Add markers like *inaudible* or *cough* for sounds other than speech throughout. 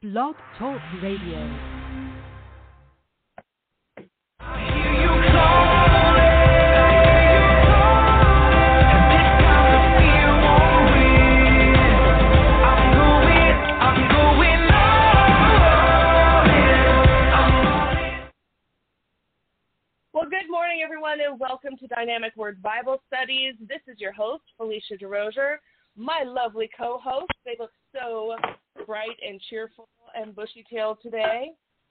Blog Talk Radio. Well, good morning, everyone, and welcome to Dynamic Word Bible Studies. This is your host, Phelicia DeRosier. My lovely co-host. They look so bright and cheerful and bushy-tailed today.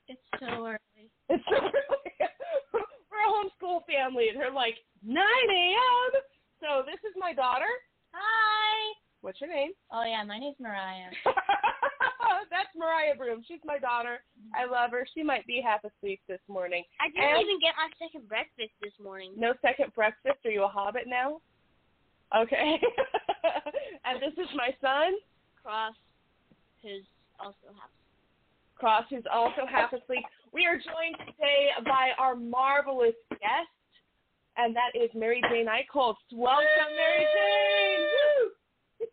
It's so early. It's so early. *laughs* We're a homeschool family, and they're like 9 a.m. So this is my daughter. Hi. What's your name? Oh yeah, my name's Moriah. *laughs* That's Moriah Broome. She's my daughter. I love her. She might be half asleep this morning. I didn't And- even get my second breakfast this morning. No second breakfast. Are you a hobbit now? Okay. *laughs* and this is my son, Cross, who's also half. Cross, who's also half asleep. We are joined today by our marvelous guest, and that is Mary Jane Eicholz. Welcome, Mary Jane.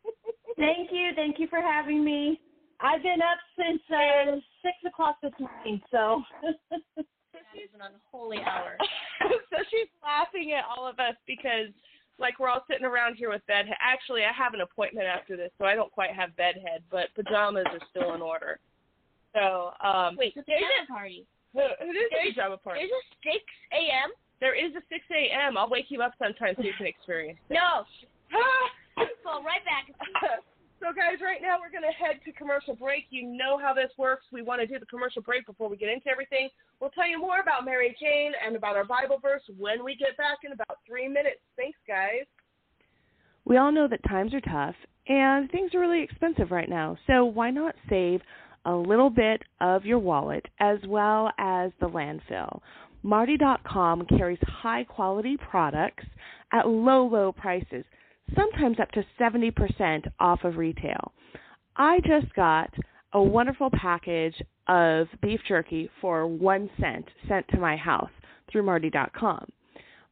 Thank you. Thank you for having me. I've been up since uh, six o'clock this morning, so *laughs* That is an unholy hour. *laughs* so she's laughing at all of us because, like, we're all sitting around here with bedhead. Actually, I have an appointment after this, so I don't quite have bedhead, but pajamas are still in order. So, um, Wait, there's pajama party. a, it is a pajama party. There's a 6 a.m. There is a 6 a.m. I'll wake you up sometime so you can experience it. No. *laughs* Fall right back. *laughs* so, guys, right now we're going to head to commercial break. You know how this works. We want to do the commercial break before we get into everything. We'll tell you more about Mary Jane and about our Bible verse when we get back in about three minutes. Thanks, guys. We all know that times are tough and things are really expensive right now. So why not save a little bit of your wallet as well as the landfill? Marty.com carries high quality products at low, low prices, sometimes up to 70% off of retail. I just got a wonderful package of beef jerky for one cent sent to my house through Marty.com.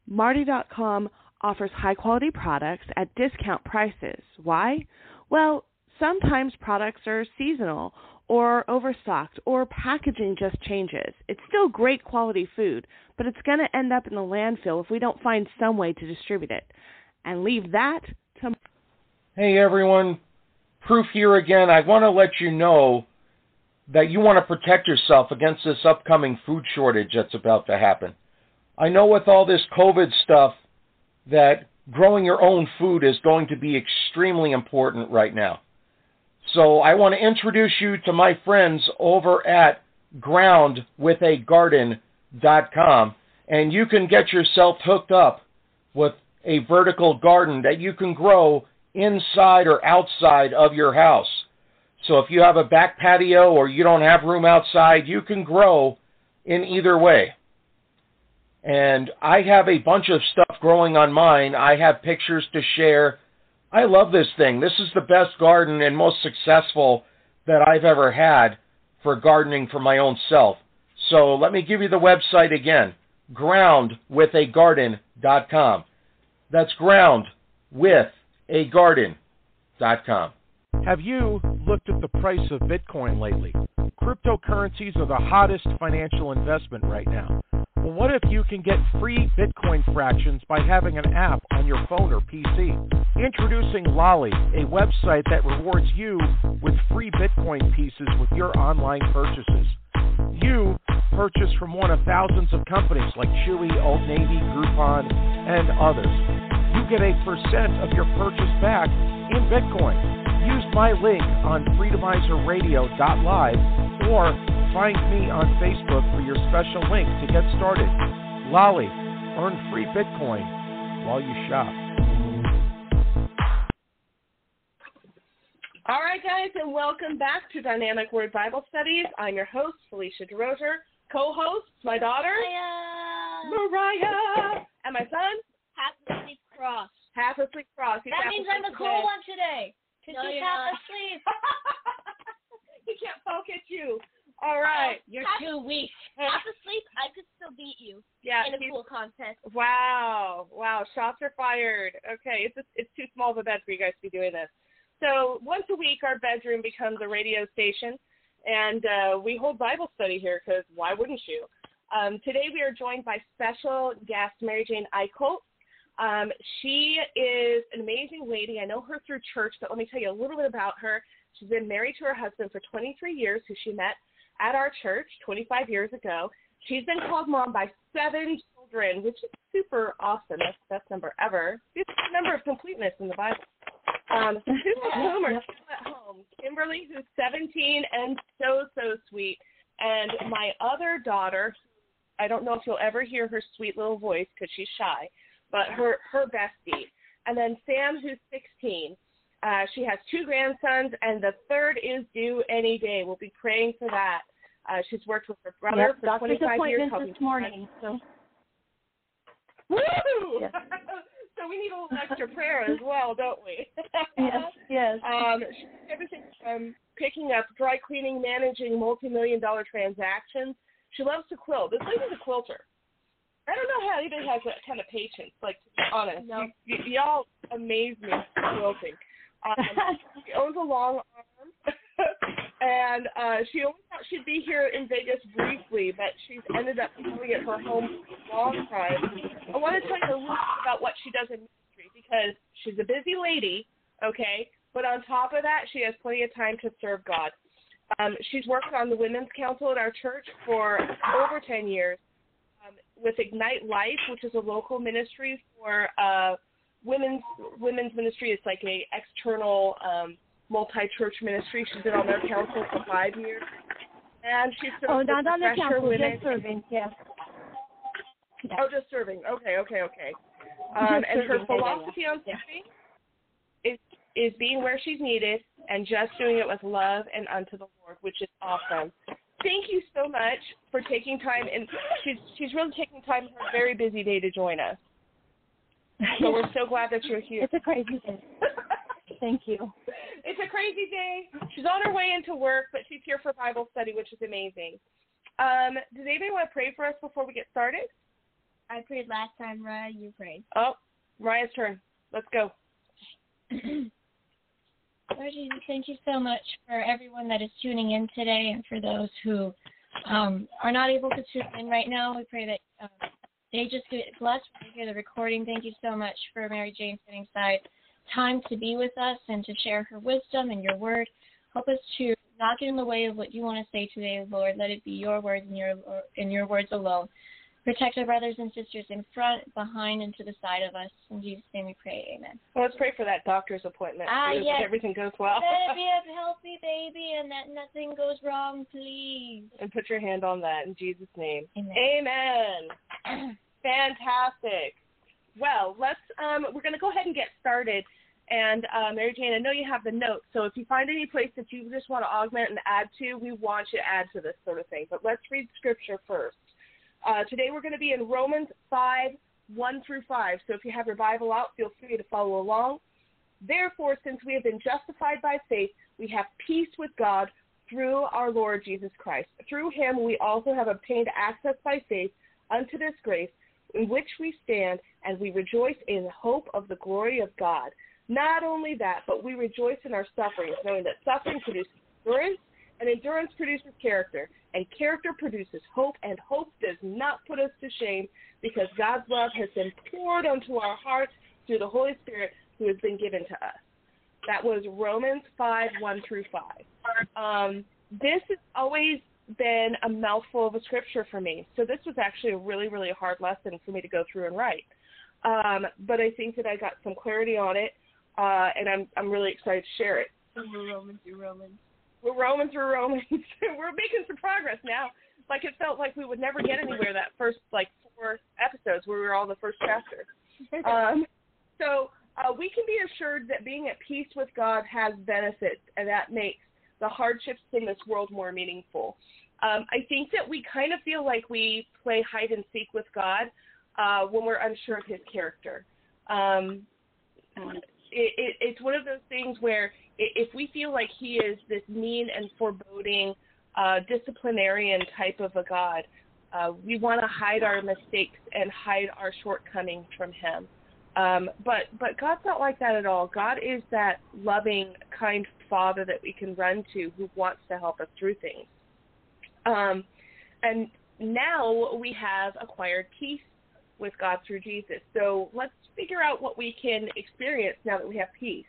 Marty.com offers high quality products at discount prices. Why? Well, sometimes products are seasonal or overstocked or packaging just changes. It's still great quality food, but it's going to end up in the landfill if we don't find some way to distribute it. And leave that to Hey everyone, proof here again. I want to let you know that you want to protect yourself against this upcoming food shortage that's about to happen. I know with all this COVID stuff that growing your own food is going to be extremely important right now. So I want to introduce you to my friends over at groundwithagarden.com and you can get yourself hooked up with a vertical garden that you can grow inside or outside of your house. So if you have a back patio or you don't have room outside, you can grow in either way. And I have a bunch of stuff growing on mine. I have pictures to share. I love this thing. This is the best garden and most successful that I've ever had for gardening for my own self. So let me give you the website again groundwithagarden.com. That's groundwithagarden.com. Have you looked at the price of Bitcoin lately? Cryptocurrencies are the hottest financial investment right now. Well, what if you can get free Bitcoin fractions by having an app on your phone or PC? Introducing Lolli, a website that rewards you with free Bitcoin pieces with your online purchases. You purchase from one of thousands of companies like Chewy, Old Navy, Groupon, and others. You get a percent of your purchase back in Bitcoin. Use my link on freedomizerradio.live or find me on Facebook for your special link to get started. Lolli, earn free Bitcoin while you shop. All right, guys, and welcome back to Dynamic Word Bible Studies. I'm your host, Phelicia DeRosier. Co-host, my daughter, Hiya. Moriah, and my son, Half asleep cross. half asleep cross. He's That means I'm asleep the cool today. one today. Cause No, he's you're half asleep. *laughs* he can't poke at you. All right. You're too weak. Half asleep, I could still beat you Yeah. in a cool contest. Wow. Wow. Shots are fired. Okay. It's it's too small of a bed for you guys to be doing this. So once a week, our bedroom becomes a radio station, and uh, we hold Bible study here because why wouldn't you? Um, today we are joined by special guest Mary Jane Eicholz. Um, she is an amazing lady. I know her through church, but let me tell you a little bit about her. She's been married to her husband for 23 years, who she met at our church 25 years ago. She's been called mom by seven children, which is super awesome. That's the best number ever. It's the number of completeness in the Bible. Um, two of whom are still at home. Kimberly, who's 17 and so, so sweet. And my other daughter, I don't know if you'll ever hear her sweet little voice because she's shy, but her, her bestie. And then Sam, who's 16. Uh, she has two grandsons, and the third is due any day. We'll be praying for that. Uh, she's worked with her brother Yep, for doctor's 25 years. appointment helping this morning. So Woo! Yes. *laughs* so we need a little extra prayer as well, don't we? *laughs* *laughs* yes, yes. Um, everything from picking up dry cleaning, managing multi-million dollar transactions. She loves to quilt. This lady's a quilter. I don't know how anybody has that kind of patience. Like, to be honest, No. you, y- y'all amaze me quilting. Um, *laughs* she owns a long arm, *laughs* and uh, she only thought she'd be here in Vegas briefly, but she's ended up calling it her home for a long time. I want to tell you a little bit about what she does in ministry because she's a busy lady, okay, but on top of that, she has plenty of time to serve God. Um, she's worked on the women's council at our church for over 10 years with Ignite Life, which is a local ministry for uh, women's women's ministry. It's like a external um, multi-church ministry. She's been on their council for five years, and she's oh, not on the council, women. just serving. Yes. Oh, just serving. Okay, okay, okay. Um, and her. Yeah, yeah, philosophy on Yeah. serving is is being where she's needed and just doing it with love and unto the Lord, which is awesome. Thank you so much for taking time, and she's she's really taking time in her very busy day to join us. So we're so glad that you're here. It's a crazy day. *laughs* Thank you. it's a crazy day. She's on her way into work, but she's here for Bible study, which is amazing. Um, does anybody want to pray for us before we get started? I prayed last time, Raya. You prayed. Oh, Raya's turn. Let's go. *clears throat* Lord Jesus, thank you so much for everyone that is tuning in today and for those who um, are not able to tune in right now. We pray that um, they just get blessed when they hear the recording. Thank you so much for Mary Jane setting aside time to be with us and to share her wisdom and your word. Help us to not get in the way of what you want to say today, Lord. Let it be your words and your and your words alone. Protect our brothers and sisters in front, behind, and to the side of us. In Jesus' name we pray. Amen. Well, let's pray for that doctor's appointment. Ah, yes. Everything goes well. Let it be a *laughs* healthy baby and that nothing goes wrong, please. and put your hand on that in Jesus' name. Amen. Amen. *clears throat* Fantastic. Well, let's. Um, we're going to go ahead and get started. And uh, Mary Jane, I know you have the notes, so if you find any place that you just want to augment and add to, we want you to add to this sort of thing. But let's read Scripture first. Uh, today we're going to be in Romans 5, 1 through 5. So if you have your Bible out, feel free to follow along. Therefore, since we have been justified by faith, we have peace with God through our Lord Jesus Christ. Through him we also have obtained access by faith unto this grace in which we stand, and we rejoice in hope of the glory of God. Not only that, but we rejoice in our sufferings, knowing that suffering produces endurance, and endurance produces character, and character produces hope, and hope does not put us to shame, because God's love has been poured onto our hearts through the Holy Spirit who has been given to us. That was Romans 5, 1 through 5. Um, this has always been a mouthful of a scripture for me. So this was actually a really, really hard lesson for me to go through and write. Um, but I think that I got some clarity on it, uh, and I'm I'm really excited to share it. Romans Romans. We're roaming through Romans. *laughs* we're making some progress now. Like it felt like we would never get anywhere that first like four episodes where we were all the first chapter. *laughs* Um, so uh, we can be assured that being at peace with God has benefits, and that makes the hardships in this world more meaningful. Um, I think that we kind of feel like we play hide and seek with God uh, when we're unsure of His character. Um, it, it, it's one of those things where if we feel like He is this mean and foreboding uh, disciplinarian type of a God, uh, we want to hide our mistakes and hide our shortcomings from Him. Um, but but God's not like that at all. God is that loving, kind Father that we can run to who wants to help us through things. Um, and now we have acquired peace with God through Jesus. So let's figure out what we can experience now that we have peace.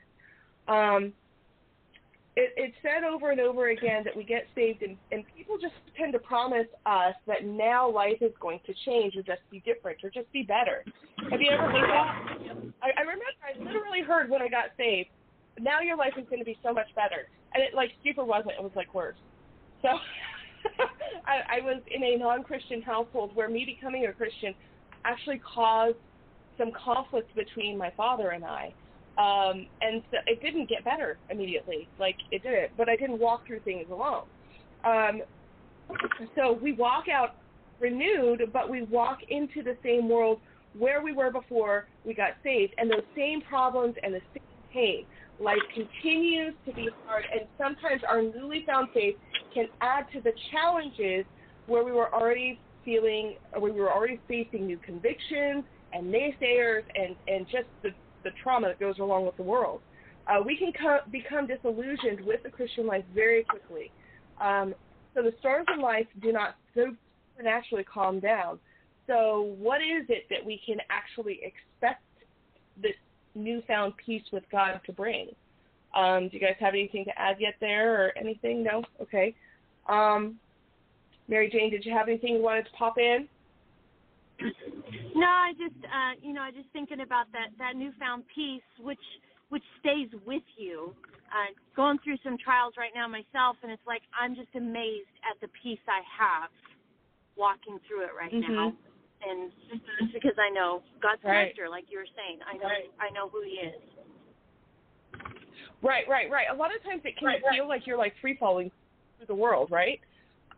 Um, it, it's said over and over again that we get saved, and, and people just tend to promise us that now life is going to change or just be different or just be better. Have you ever heard that? I, I remember I literally heard when I got saved, now your life is going to be so much better. And it like super wasn't. It was like worse. So *laughs* I, I was in a non-Christian household where me becoming a Christian actually caused some conflict between my father and I. Um, and so it didn't get better immediately, like it didn't. but I didn't walk through things alone. Um, so we walk out renewed, but we walk into the same world where we were before we got saved, and those same problems and the same pain. Life continues to be hard, and sometimes our newly found faith can add to the challenges where we were already feeling, we were already facing new convictions and naysayers, and and just the the trauma that goes along with the world. Uh, we can co- become disillusioned with the Christian life very quickly. Um, so the storms in life do not supernaturally calm down. So what is it that we can actually expect this newfound peace with God to bring? Um, do you guys have anything to add yet there or anything? No? Okay. Um, Mary Jane, did you have anything you wanted to pop in? No, I just uh you know, I just thinking about that that newfound peace which which stays with you. Uh going through some trials right now myself and it's like I'm just amazed at the peace I have walking through it right mm-hmm. now. And just because I know God's right. character, like you were saying. I know right. I know who he is. Right, right, right. A lot of times it can right, feel like you're like free falling through the world, right?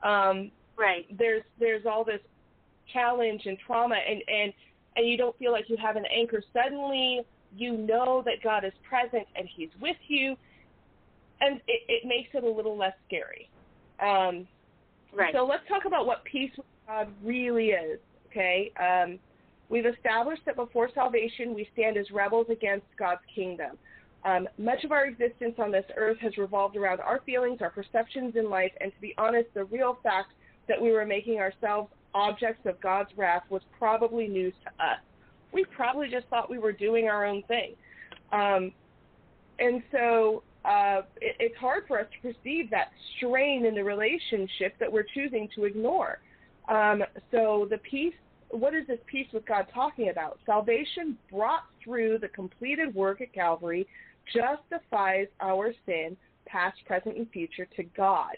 Um right. There's there's all this challenge and trauma and and and you don't feel like you have an anchor. Suddenly you know that god is present and he's with you and it, it makes it a little less scary. Um, right. so let's talk about what peace with god really is okay? Um, we've established that before salvation we stand as rebels against god's kingdom. Um, much of our existence on this earth has revolved around our feelings, our perceptions in life, and to be honest, the real fact that we were making ourselves objects of God's wrath was probably news to us. We probably just thought we were doing our own thing. Um, and so uh, it, it's hard for us to perceive that strain in the relationship that we're choosing to ignore. Um, so the peace, what is this peace with God talking about? Salvation brought through the completed work at Calvary justifies our sin, past, present, and future, to God.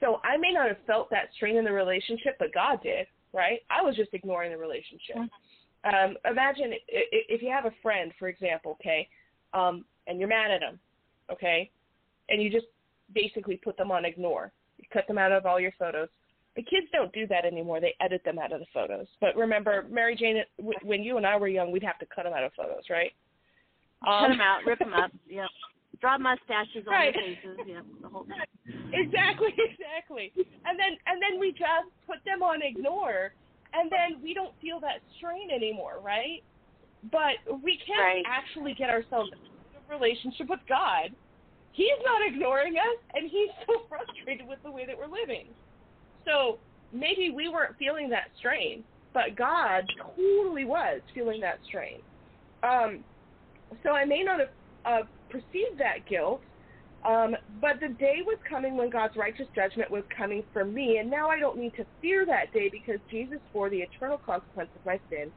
So I may not have felt that strain in the relationship, but God did, right? I was just ignoring the relationship. Mm-hmm. Um, imagine if you have a friend, for example, okay, um, and you're mad at them, okay, and you just basically put them on ignore. You cut them out of all your photos. The kids don't do that anymore. They edit them out of the photos. But remember, Mary Jane, when you and I were young, we'd have to cut them out of photos, right? Um, cut them out, rip them up. *laughs* Yeah draw mustaches on right. their faces. Yeah, the whole. *laughs* Exactly, exactly. And then and then we just put them on ignore, and then we don't feel that strain anymore, right? But we can't right. actually get ourselves in a relationship with God. He's not ignoring us, and he's so *laughs* frustrated with the way that we're living. So maybe we weren't feeling that strain, but God totally was feeling that strain. Um, so I may not have uh, perceived that guilt, um, but the day was coming when God's righteous judgment was coming for me, and now I don't need to fear that day because Jesus bore the eternal consequence of my sin,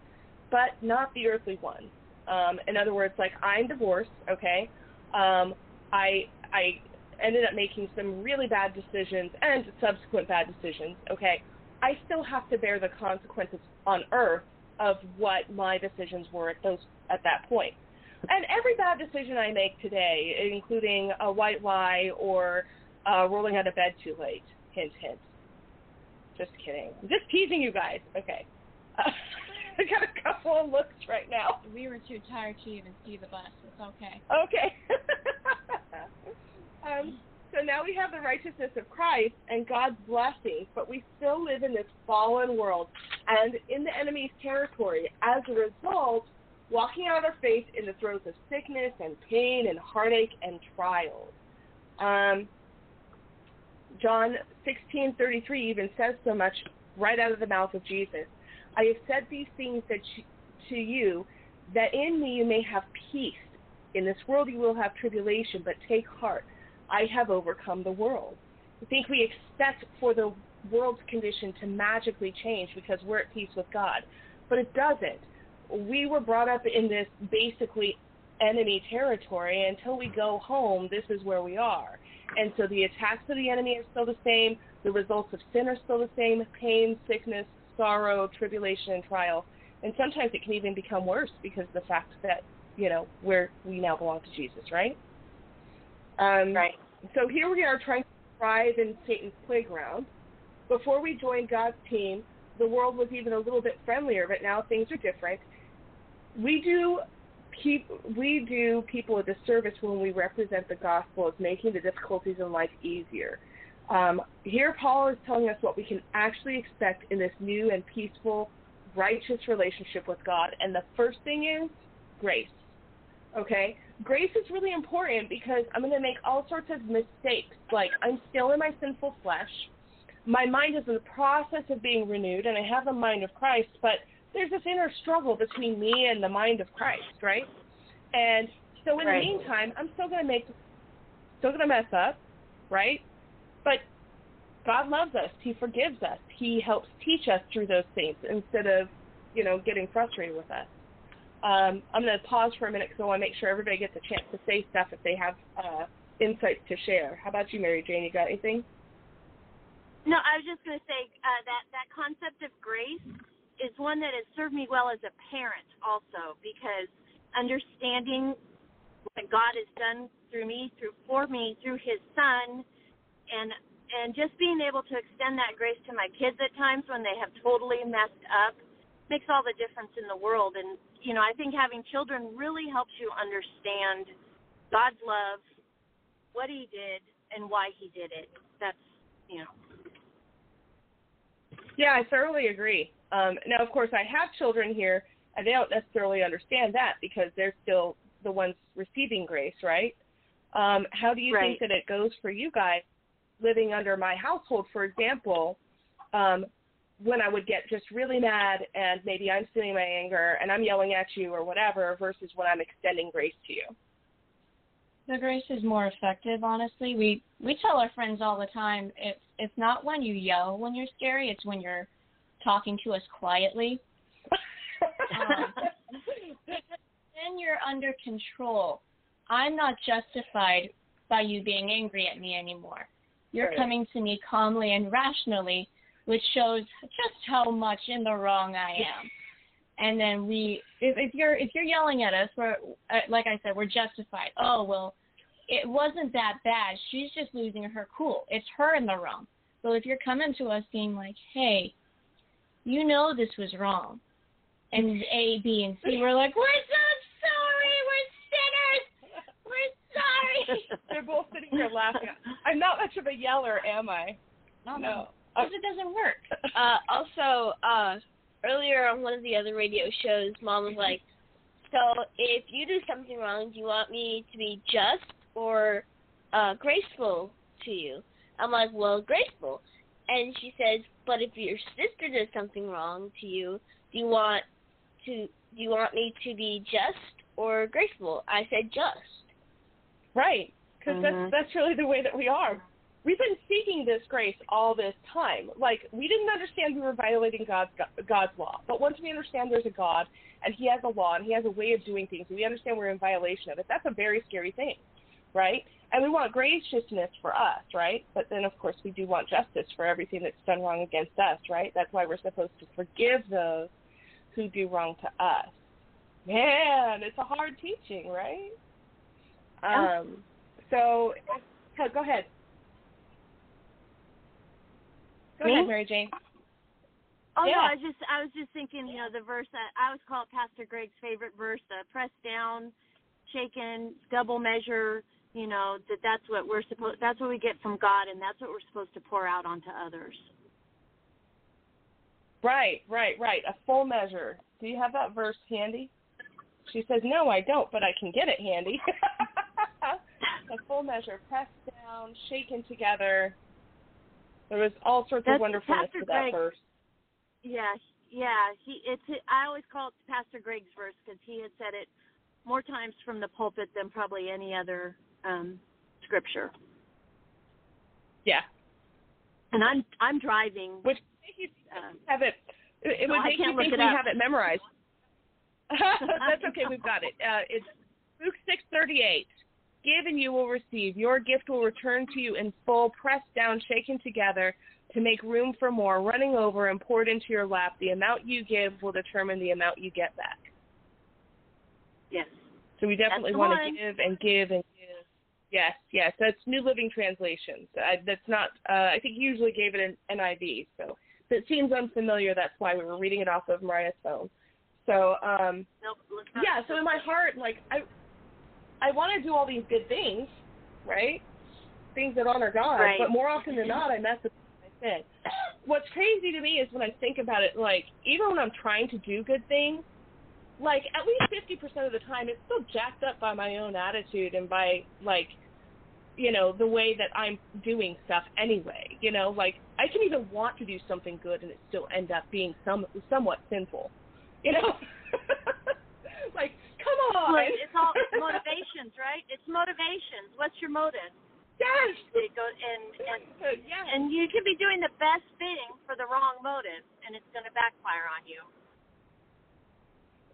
but not the earthly one. Um, in other words, like I'm divorced, okay. Um, I I ended up making some really bad decisions and subsequent bad decisions, okay. I still have to bear the consequences on earth of what my decisions were at those at that point and every bad decision I make today, including a white lie or uh, rolling out of bed too late. Hint, hint. Just kidding. I'm just teasing you guys. Okay. Uh, *laughs* I got a couple of looks right now. We were too tired to even see the bus. It's okay. Okay. *laughs* um, so now we have the righteousness of Christ and God's blessings, but we still live in this fallen world and in the enemy's territory. As a result, walking out our faith in the throes of sickness and pain and heartache and trials. Um, John 16:33 even says so much right out of the mouth of Jesus. I have said these things that to you that in me you may have peace. In this world you will have tribulation, but take heart. I have overcome the world. I think we expect for the world's condition to magically change because we're at peace with God, but it doesn't. We were brought up in this basically enemy territory. Until we go home, this is where we are. And so the attacks of the enemy are still the same. The results of sin are still the same pain, sickness, sorrow, tribulation, and trial. And sometimes it can even become worse because of the fact that, you know, we're, we now belong to Jesus, right? Um, Right. So here we are trying to thrive in Satan's playground. Before we joined God's team, the world was even a little bit friendlier, but now things are different. We do keep we do people a disservice when we represent the gospel as making the difficulties in life easier. Um, here, Paul is telling us what we can actually expect in this new and peaceful, righteous relationship with God. And the first thing is grace. Okay? Grace is really important because I'm going to make all sorts of mistakes. Like, I'm still in my sinful flesh. My mind is in the process of being renewed, and I have the mind of Christ, but there's this inner struggle between me and the mind of Christ, right? And so in Right. the meantime, I'm still going to make, still going to mess up, right? But God loves us. He forgives us. He helps teach us through those things instead of, you know, getting frustrated with us. Um, I'm going to pause for a minute because I want to make sure everybody gets a chance to say stuff if they have uh, insights to share. How about you, Mary Jane? You got anything? No, I was just going to say uh, that that concept of grace is one that has served me well as a parent, also because understanding what God has done through me, through for me, through His Son, and and just being able to extend that grace to my kids at times when they have totally messed up makes all the difference in the world. And you know, I think having children really helps you understand God's love, what He did, and why He did it. That's you know. Yeah, I thoroughly agree. Um, now, of course, I have children here, and they don't necessarily understand that because they're still the ones receiving grace, right? Um, how do you Right. think that it goes for you guys living under my household, for example? Um, when I would get just really mad and maybe I'm stealing my anger and I'm yelling at you or whatever, versus when I'm extending grace to you. The grace is more effective, honestly. We we tell our friends all the time it's it's not when you yell when you're scary, it's when you're talking to us quietly. *laughs* Um, *laughs* then you're under control. I'm not justified by you being angry at me anymore. You're Right. coming to me calmly and rationally, which shows just how much in the wrong I am. And then we, if, if you're if you're yelling at us, we're uh, like I said, we're justified. Oh well, it wasn't that bad. She's just losing her cool. It's her in the wrong. So if you're coming to us being like, hey, you know this was wrong, and A, B, and C, we're like, we're so sorry, we're sinners, we're sorry. *laughs* They're both sitting here laughing. I'm not much of a yeller, am I? no, No. no, because it doesn't work. *laughs* uh, also, uh, earlier on one of the other radio shows, Mom was like, "So if you do something wrong, do you want me to be just or uh, graceful to you?" I'm like, "Well, graceful." And she says, "But if your sister does something wrong to you, do you want to do you want me to be just or graceful?" I said, "Just." Right, because Mhm. that's that's really the way that we are. We've been seeking this grace all this time. Like we didn't understand we were violating God's God's law, but once we understand there's a God and He has a law and He has a way of doing things, we understand we're in violation of it. That's a very scary thing, right? And we want graciousness for us, right? But then of course we do want justice for everything that's done wrong against us, right? That's why we're supposed to forgive those who do wrong to us. Man, it's a hard teaching, right? Um, so, oh, go ahead. Go Me? ahead, Mary Jane. Oh Yeah. no, I was just I was just thinking, you know, the verse that I always call it Pastor Greg's favorite verse, uh, pressed down, shaken, double measure, you know, that that's what we're supposed that's what we get from God and that's what we're supposed to pour out onto others. Right, right, right. A full measure. Do you have that verse handy? She says, No, I don't, but I can get it handy. *laughs* a full measure, pressed down, shaken together. There was all sorts That's of wonderfulness Pastor to that Greg. verse. Yeah, yeah. He it's I always call it Pastor Greg's verse because he had said it more times from the pulpit than probably any other um scripture. Yeah. And I'm I'm driving. Which you um, have it. It, it No, would make you think we up. have it memorized. *laughs* That's okay. We've got it. Uh, it's Luke six thirty eight. Give and you will receive. Your gift will return to you in full, pressed down, shaken together, to make room for more, running over and poured into your lap. The amount you give will determine the amount you get back. yes. So we definitely want to give and give and give. Yes, yes. That's New Living Translations. I, that's not. Uh, I think you usually gave it an NIV, so if it seems unfamiliar. That's why we were reading it off of Moriah's phone. So um, Nope. yeah. So in my heart, like I, I want to do all these good things, right? Things that honor God. Right. But more often than not, I mess up my sin. What's crazy to me is when I think about it, like even when I'm trying to do good things, like at least fifty percent of the time, it's still jacked up by my own attitude and by like, you know, the way that I'm doing stuff anyway. You know, like I can even want to do something good and it still end up being some somewhat sinful. You know, *laughs* like come on. It's all motivations, right? It's motivations. What's your motive? yes. It go, and and yes. and you could be doing the best thing for the wrong motive, and it's going to backfire on you.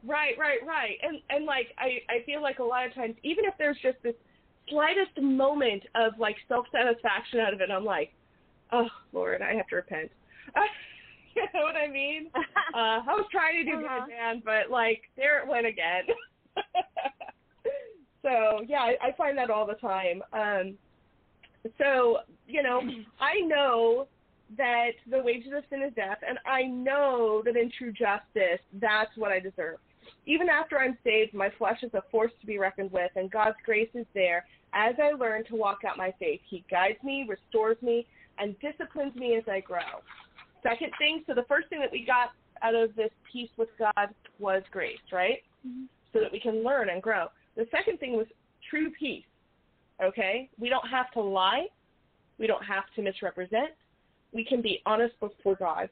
Right, right, right. And and like I I feel like a lot of times even if there's just this slightest moment of like self satisfaction out of it, I'm like, oh Lord, I have to repent. *laughs* you know what I mean? *laughs* Uh, I was trying to do Uh-huh. good, man, but like there it went again. *laughs* so yeah, I, I find that all the time. Um, so you know, *clears throat* I know that the wages of sin is death, and I know that in true justice, that's what I deserve. Even after I'm saved, my flesh is a force to be reckoned with, and God's grace is there. As I learn to walk out my faith, He guides me, restores me, and disciplines me as I grow. Second thing, so the first thing that we got out of this peace with God was grace, right? So that we can learn and grow. The second thing was true peace, okay? We don't have to lie, we don't have to misrepresent, we can be honest before God.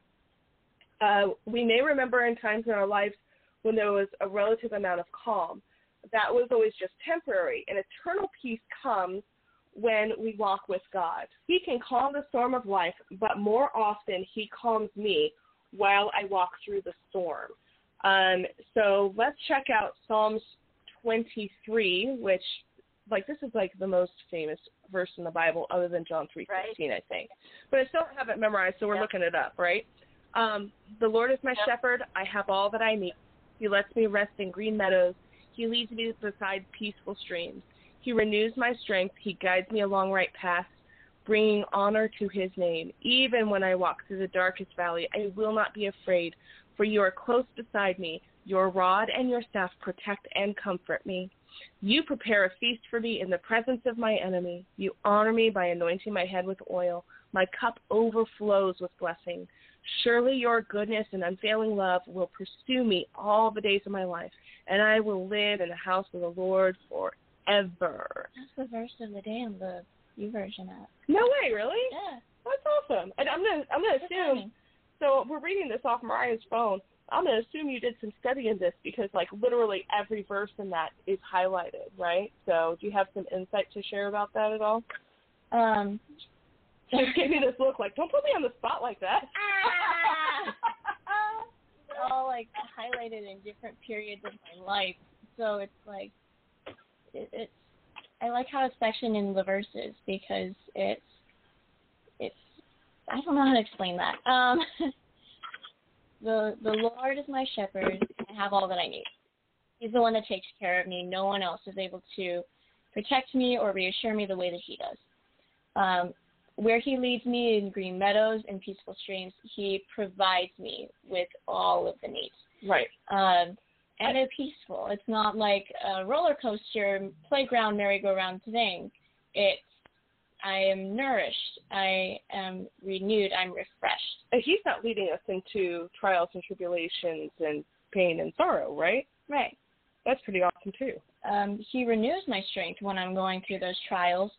Uh, we may remember in times in our lives when there was a relative amount of calm. That was always just temporary. An eternal peace comes when we walk with God. He can calm the storm of life, but more often He calms me while I walk through the storm. Um, so let's check out Psalms 23, which, like, this is like the most famous verse in the Bible, other than John 3:16, I think. But I still don't have it memorized, so we're Yep. looking it up, right? Um, the Lord is my Yep. shepherd; I have all that I need. He lets me rest in green meadows. He leads me beside peaceful streams. He renews my strength. He guides me along right paths, bringing honor to his name. Even when I walk through the darkest valley, I will not be afraid, for you are close beside me. Your rod and your staff protect and comfort me. You prepare a feast for me in the presence of my enemy. You honor me by anointing my head with oil. My cup overflows with blessing. Surely your goodness and unfailing love will pursue me all the days of my life, and I will live in the house of the Lord forever. That's the verse of the day in the YouVersion app. No way, really? Yeah. That's awesome. And I'm gonna I'm gonna Good assume timing. so we're reading this off Moriah's phone. I'm gonna assume you did some study in this because like literally every verse in that is highlighted, right? So do you have some insight to share about that at all? Um, *laughs* just gave me this look like, don't put me on the spot like that. All like highlighted in different periods of my life. So it's like it, it's I like how it's sectioned in the verses because it's it's I don't know how to explain that. Um *laughs* the the Lord is my shepherd. I have all that I need. He's the one that takes care of me. No one else is able to protect me or reassure me the way that he does. Um, where he leads me in green meadows and peaceful streams, he provides me with all of the needs. Right. Um, and they're peaceful. It's not like a roller coaster, playground, merry-go-round thing. It's I am nourished. I am renewed. I'm refreshed. And he's not leading us into trials and tribulations and pain and sorrow, right? Right. That's pretty awesome too. Um, he renews my strength when I'm going through those trials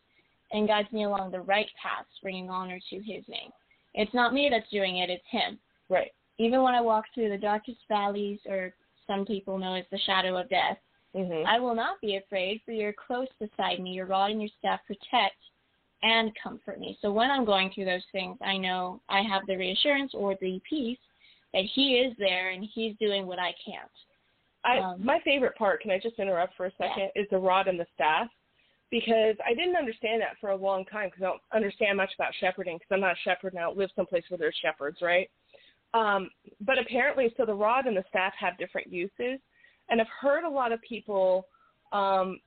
and guides me along the right paths, bringing honor to his name. It's not me that's doing it, it's him. Right. Even when I walk through the darkest valleys, or some people know as the shadow of death, Mhm. I will not be afraid, for you're close beside me. Your rod and your staff protect and comfort me. So when I'm going through those things, I know I have the reassurance or the peace that He is there and He's doing what I can't. I Um, my favorite part. Can I just interrupt for a second? Is the rod and the staff, because I didn't understand that for a long time because I don't understand much about shepherding because I'm not a shepherd now. I live someplace where there's shepherds, right? Um, but apparently, so the rod and the staff have different uses, and I've heard a lot of people um,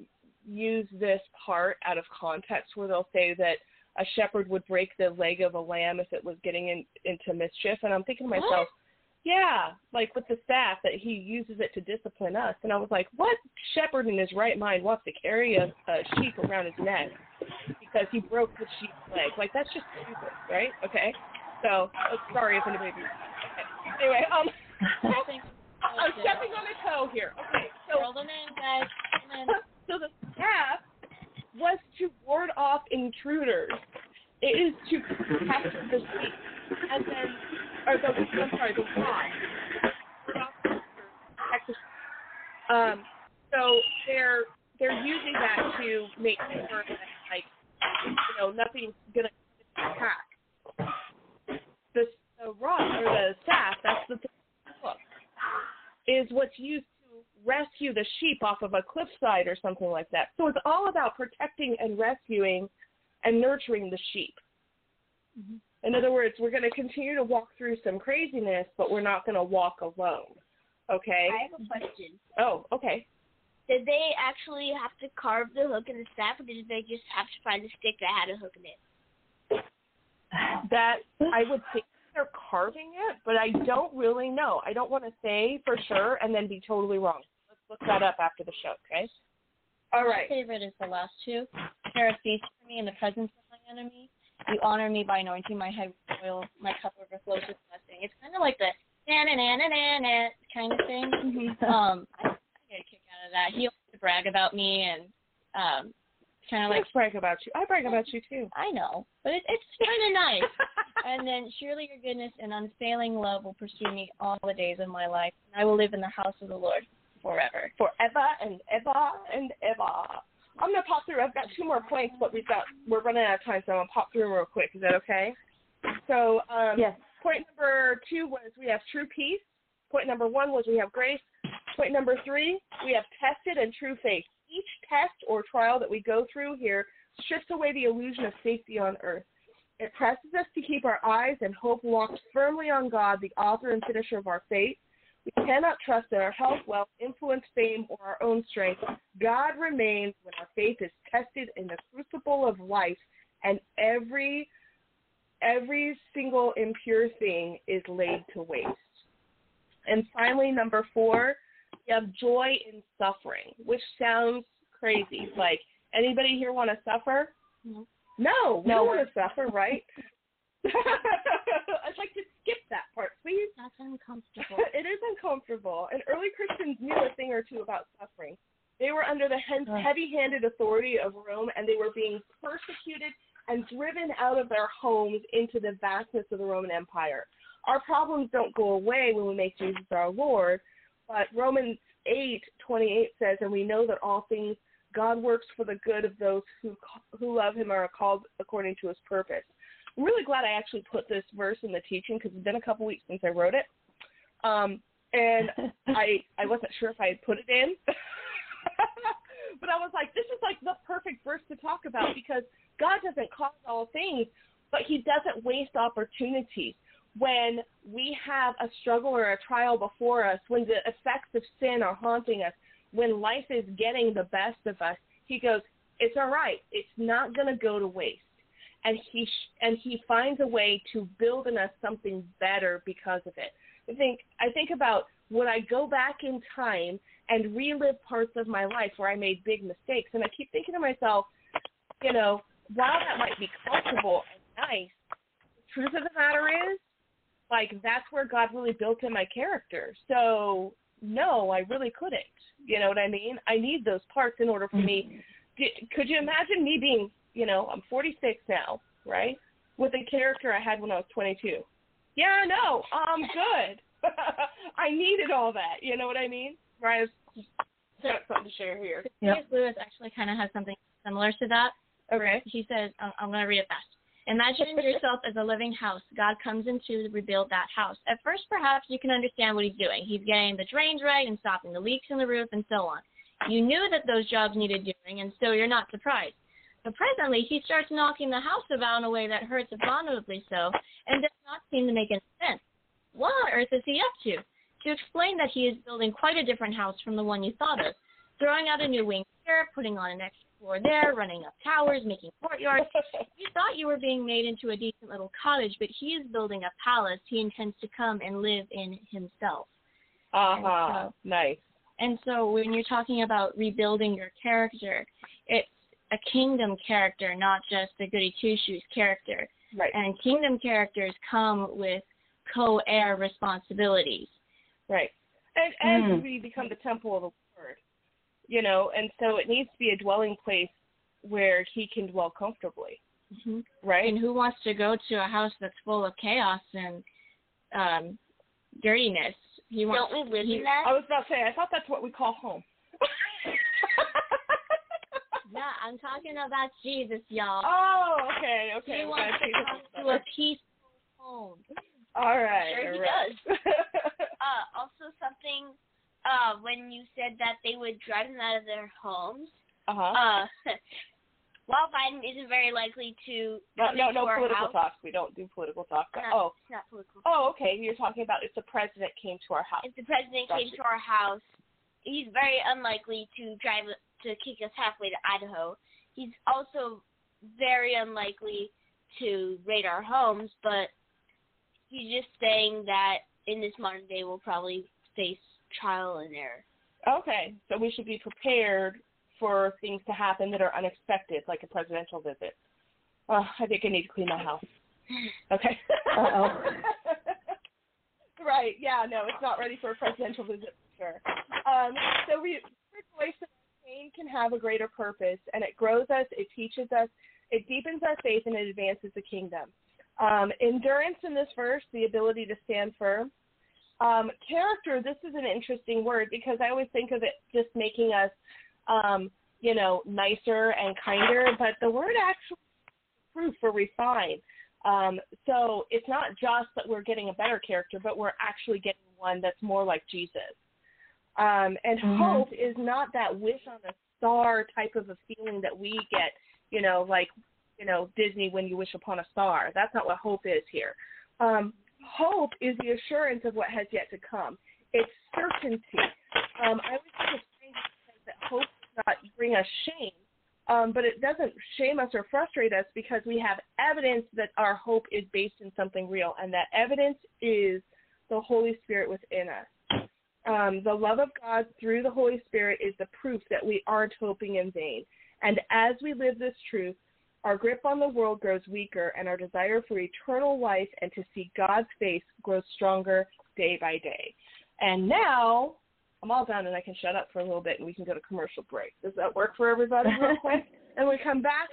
use this part out of context where they'll say that a shepherd would break the leg of a lamb if it was getting in, into mischief, and I'm thinking to myself. Yeah, like with the staff that he uses it to discipline us. And I was like, what shepherd in his right mind wants to carry a, a sheep around his neck because he broke the sheep's leg? Like that's just stupid, right? Okay. So oh, sorry if anybody. Okay. Anyway, um, *laughs* I'm stepping on a toe here. Okay, so Roll them in, guys. Roll in. *laughs* so the staff was to ward off intruders. It is to protect the sheep, and then, or the, I'm sorry, the sheep. Um, so they're they're using that to make sure that like you know nothing's gonna attack. The the rod or the staff, that's the hook, is what's used to rescue the sheep off of a cliffside or something like that. So it's all about protecting and rescuing and nurturing the sheep. Mm-hmm. In other words, we're going to continue to walk through some craziness, but we're not going to walk alone. Okay? I have a question. Oh, okay. Did they actually have to carve the hook in the staff, or did they just have to find a stick that had a hook in it? That I would think they're carving it, but I don't really know. I don't want to say for sure and then be totally wrong. Let's look that up after the show, okay? All right. My favorite is the last two. There are feast for me in the presence of my enemy. You honor me by anointing my head with oil. My cup overflows with blessing. It's kind of like the na na na na na na kind of thing. Um, I, I get a kick out of that. He likes to brag about me and um, kind of like brag about you. I brag about you too. I know, but it, it's kind of nice. and then surely your goodness and unfailing love will pursue me all the days of my life, and I will live in the house of the Lord forever. Forever and ever and ever. I'm gonna pop through. I've got two more points, but we've got we're running out of time, so I'm gonna pop through them real quick. Is that okay? So um, Yes. point number two was we have true peace. Point number one was we have grace. Point number three, we have tested and true faith. Each test or trial that we go through here strips away the illusion of safety on earth. It presses us to keep our eyes and hope locked firmly on God, the author and finisher of our faith. We cannot trust in our health, wealth, influence, fame, or our own strength. God remains when our faith is tested in the crucible of life, and every every single impure thing is laid to waste. And finally, number four, you have joy in suffering, which sounds crazy. Like anybody here want to suffer? No. No, we No. don't want to suffer, right? *laughs* I'd like to skip that part, uncomfortable. *laughs* it is uncomfortable, and early Christians knew a thing or two about suffering. They were under the hen- heavy-handed authority of Rome, and they were being persecuted and driven out of their homes into the vastness of the Roman Empire. Our problems don't go away when we make Jesus our Lord, but Romans eight twenty eight says, "And we know that all things God works for the good of those who who love Him and are called according to His purpose." I'm really glad I actually put this verse in the teaching because it's been a couple weeks since I wrote it, um, and *laughs* I I wasn't sure if I had put it in, *laughs* but I was like, this is like the perfect verse to talk about because God doesn't cause all things, but He doesn't waste opportunities. When we have a struggle or a trial before us, when the effects of sin are haunting us, when life is getting the best of us, He goes, "It's all right. It's not going to go to waste." And he sh- and he finds a way to build in us something better because of it. I think I think about when I go back in time and relive parts of my life where I made big mistakes, and I keep thinking to myself, you know, while that might be comfortable and nice, the truth of the matter is, like that's where God really built in my character. So no, I really couldn't. You know what I mean? I need those parts in order for me. Mm-hmm. Could you imagine me being, you know, I'm 46 now, right? With a character I had when I was 22. Yeah, no, I'm um, good. *laughs* I needed all that. You know what I mean? Right? got something to share here. C.S. Lewis actually kind of has something similar to that. Okay. He says, um, I'm, I'm going to read it fast. Imagine *laughs* yourself as a living house. God comes in to rebuild that house. At first, perhaps you can understand what he's doing. He's getting the drains right and stopping the leaks in the roof and so on. You knew that those jobs needed doing, and so you're not surprised. But presently, he starts knocking the house about in a way that hurts abominably so and does not seem to make any sense. What on earth is he up to? To explain that he is building quite a different house from the one you thought of, throwing out a new wing here, putting on an extra floor there, running up towers, making courtyards. *laughs* you thought you were being made into a decent little cottage, but he is building a palace he intends to come and live in himself. Uh huh. So, nice. And so when you're talking about rebuilding your character, it's a kingdom character, not just a goody two shoes character. Right. And kingdom characters come with co heir responsibilities. Right. And as mm. we become the temple of the Lord, you know, and so it needs to be a dwelling place where he can dwell comfortably. Mm-hmm. Right. And who wants to go to a house that's full of chaos and um dirtiness? He wants, Don't we live he, in that? I was about to say, I thought that's what we call home. I'm talking about Jesus, y'all. Oh, okay, okay. He wants to come *laughs* to a peaceful home. All right. Sure he right. does. *laughs* uh, also, something uh, when you said that they would drive them out of their homes. Uh-huh. Uh *laughs* While Biden isn't very likely to no no no political house, talk. We don't do political talk. Not, oh not political. Oh okay. You're talking about if the president came to our house. If the president came to our house, he's very unlikely to drive to kick us halfway to Idaho. He's also very unlikely to raid our homes, but he's just saying that in this modern day we'll probably face trial and error. Okay, so we should be prepared for things to happen that are unexpected, like a presidential visit. Oh, I think I need to clean my house. *laughs* Okay. Uh-oh. *laughs* right. Yeah. No, it's not ready for a presidential visit for sure. Um, so we rejoice that pain can have a greater purpose, and it grows us, it teaches us, it deepens our faith, and it advances the kingdom. Um, endurance in this verse, the ability to stand firm. Um, character, this is an interesting word because I always think of it just making us um, you know, nicer and kinder, but the word actually proof or refine. Um, so it's not just that we're getting a better character, but we're actually getting one that's more like Jesus. Um, and mm-hmm. hope is not that wish on a star type of a feeling that we get, you know, like, you know, Disney when you wish upon a star. That's not what hope is here. Um, hope is the assurance of what has yet to come. It's certainty. Um, I always think it's that hope does not bring us shame, um, but it doesn't shame us or frustrate us because we have evidence that our hope is based in something real, and that evidence is the Holy Spirit within us. Um, the love of God through the Holy Spirit is the proof that we aren't hoping in vain. And as we live this truth, our grip on the world grows weaker, and our desire for eternal life and to see God's face grows stronger day by day. And now I'm all done and I can shut up for a little bit and we can go to commercial break. Does that work for everybody real *laughs* quick? and we come back,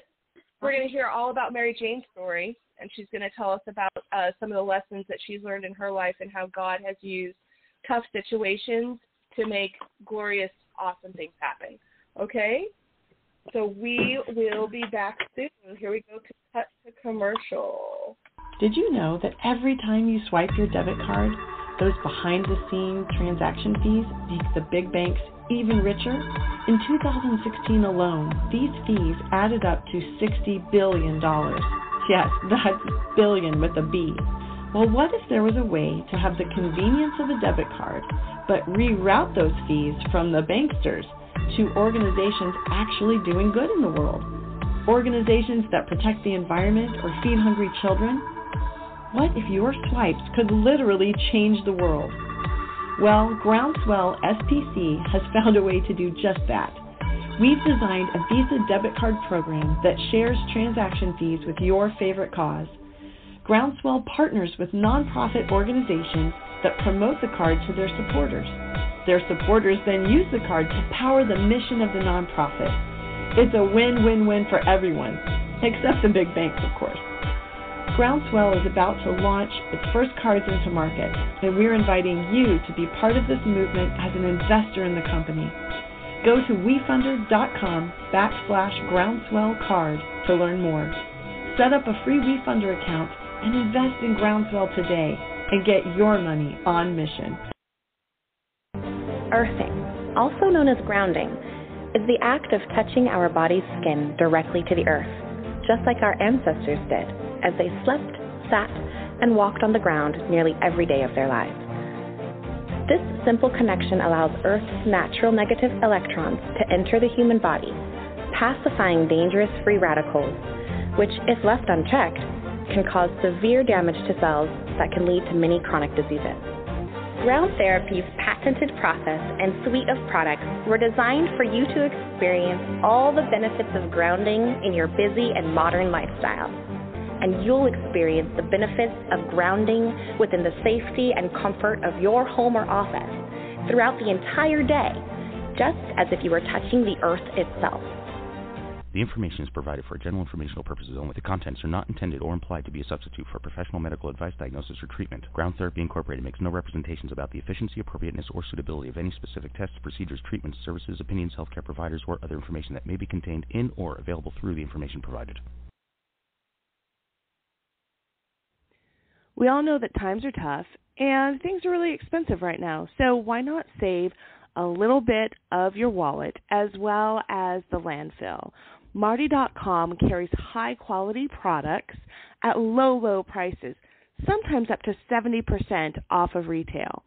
we're going to hear all about Mary Jane's story and she's going to tell us about uh, some of the lessons that she's learned in her life and how God has used tough situations to make glorious, awesome things happen. Okay? So we will be back soon. Here we go to cut to commercial. Did you know that every time you swipe your debit card, those behind the scenes transaction fees make the big banks even richer. In 2016 alone, these fees added up to $60 billion. Yes, *laughs* that's billion with a B. Well, what if there was a way to have the convenience of a debit card, but reroute those fees from the banksters to organizations actually doing good in the world? Organizations that protect the environment or feed hungry children? What if your swipes could literally change the world? Well, Groundswell SPC has *laughs* found a way to do just that. We've designed a Visa debit card program that shares transaction fees with your favorite cause. Groundswell partners with nonprofit organizations that promote the card to their supporters. Their supporters then use the card to power the mission of the nonprofit. It's a win win win for everyone, except the big banks, of course. Groundswell is about to launch its first cards into market, and we're inviting you to be part of this movement as an investor in the company. Go to wefunder.com backslash groundswell card to learn more. Set up a free WeFunder account and invest in Groundswell today and get your money on mission. Earthing, also known as grounding, is the act of touching our body's skin directly to the earth, just like our ancestors did as they slept, sat, and walked on the ground nearly every day of their lives. This simple connection allows Earth's natural negative electrons to enter the human body, pacifying dangerous free radicals, which, if left unchecked, can cause severe damage to cells that can lead to many chronic diseases. Ground Therapy's patented process and suite of products were designed for you to experience all the benefits of grounding in your busy and modern lifestyle and you'll experience the benefits of grounding within the safety and comfort of your home or office throughout the entire day, just as if you were touching the earth itself. The information is provided for general informational purposes only. The contents are not intended or implied to be a substitute for professional medical advice, diagnosis, or treatment. Ground Therapy Incorporated makes no representations about the efficiency, appropriateness, or suitability of any specific tests, procedures, treatments, services, opinions, healthcare providers, or other information that may be contained in or available through the information provided. We all know that times are tough and things are really expensive right now. So why not save a little bit of your wallet as well as the landfill? Martie.com carries high quality products at low, low prices, sometimes up to 70% off of retail.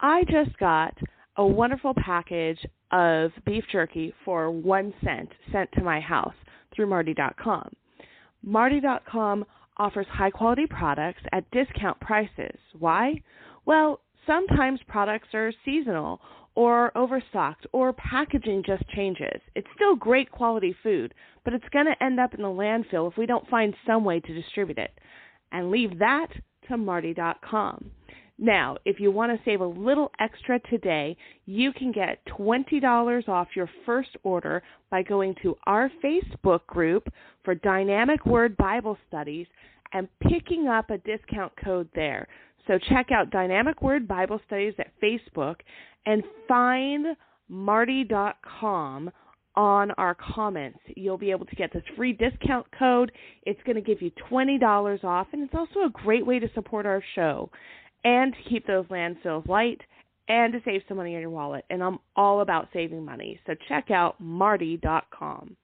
I just got a wonderful package of beef jerky for one cent sent to my house through Martie.com. Martie.com offers high quality products at discount prices. Why? Well, sometimes products are seasonal or overstocked or packaging just changes. It's still great quality food, but it's going to end up in the landfill if we don't find some way to distribute it. And leave that to Martie.com. Now, if you want to save a little extra today, you can get $20 off your first order by going to our Facebook group for Dynamic Word Bible Studies and picking up a discount code there. So check out Dynamic Word Bible Studies at Facebook and find martie.com on our comments. You'll be able to get this free discount code. It's going to give you $20 off, and it's also a great way to support our show and to keep those landfills light and to save some money in your wallet. And I'm all about saving money. So check out martie.com.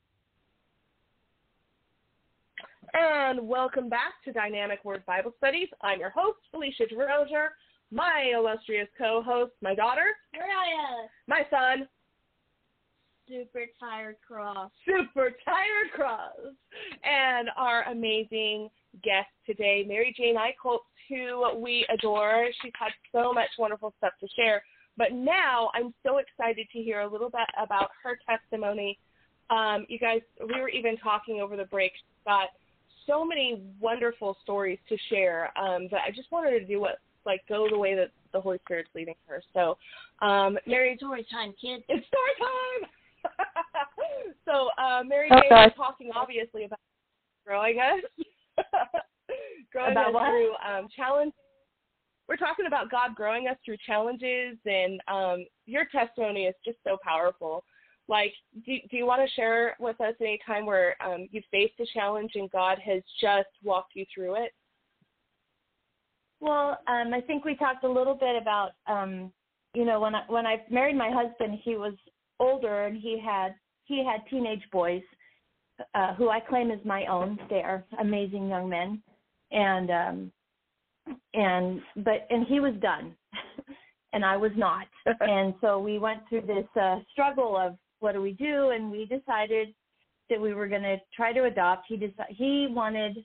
And welcome back to Dynamic Word Bible Studies. I'm your host, Phelicia DeRosier. My illustrious co-host, my daughter, Moriah. My son, Super Tired Cross. Super Tired Cross. And our amazing guest today, Mary Jane Eicholz, who we adore. She's had so much wonderful stuff to share. But now I'm so excited to hear a little bit about her testimony. Um, you guys, we were even talking over the break. Got so many wonderful stories to share um, that I just wanted to do what like go the way that the Holy Spirit's leading her. So, um, Mary, story time, kids. It's story time. *laughs* so, uh, Mary oh, Jane is talking obviously about growing us, *laughs* growing about us what? through um, challenges. We're talking about God growing us through challenges, and um, your testimony is just so powerful like do, do you want to share with us any time where um, you faced a challenge and god has just walked you through it? Well um i think we talked a little bit about um you know when i when i married my husband he was older and he had he had teenage boys uh who i claim as my own. They are amazing young men. And um and but and he was done. *laughs* And i was not. *laughs* And so we went through this uh struggle of what do we do? And we decided that we were going to try to adopt. He decided he wanted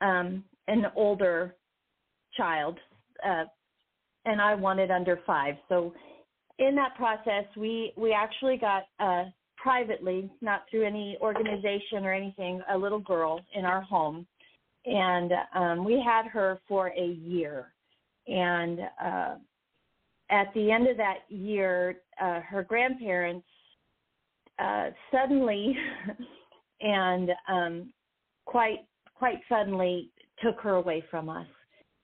um, an older child, uh, and I wanted under five. So in that process, we we actually got uh, privately, not through any organization or anything, a little girl in our home, and um, we had her for a year, and uh, at the end of that year, uh, her grandparents uh, suddenly *laughs* and um, quite quite suddenly took her away from us.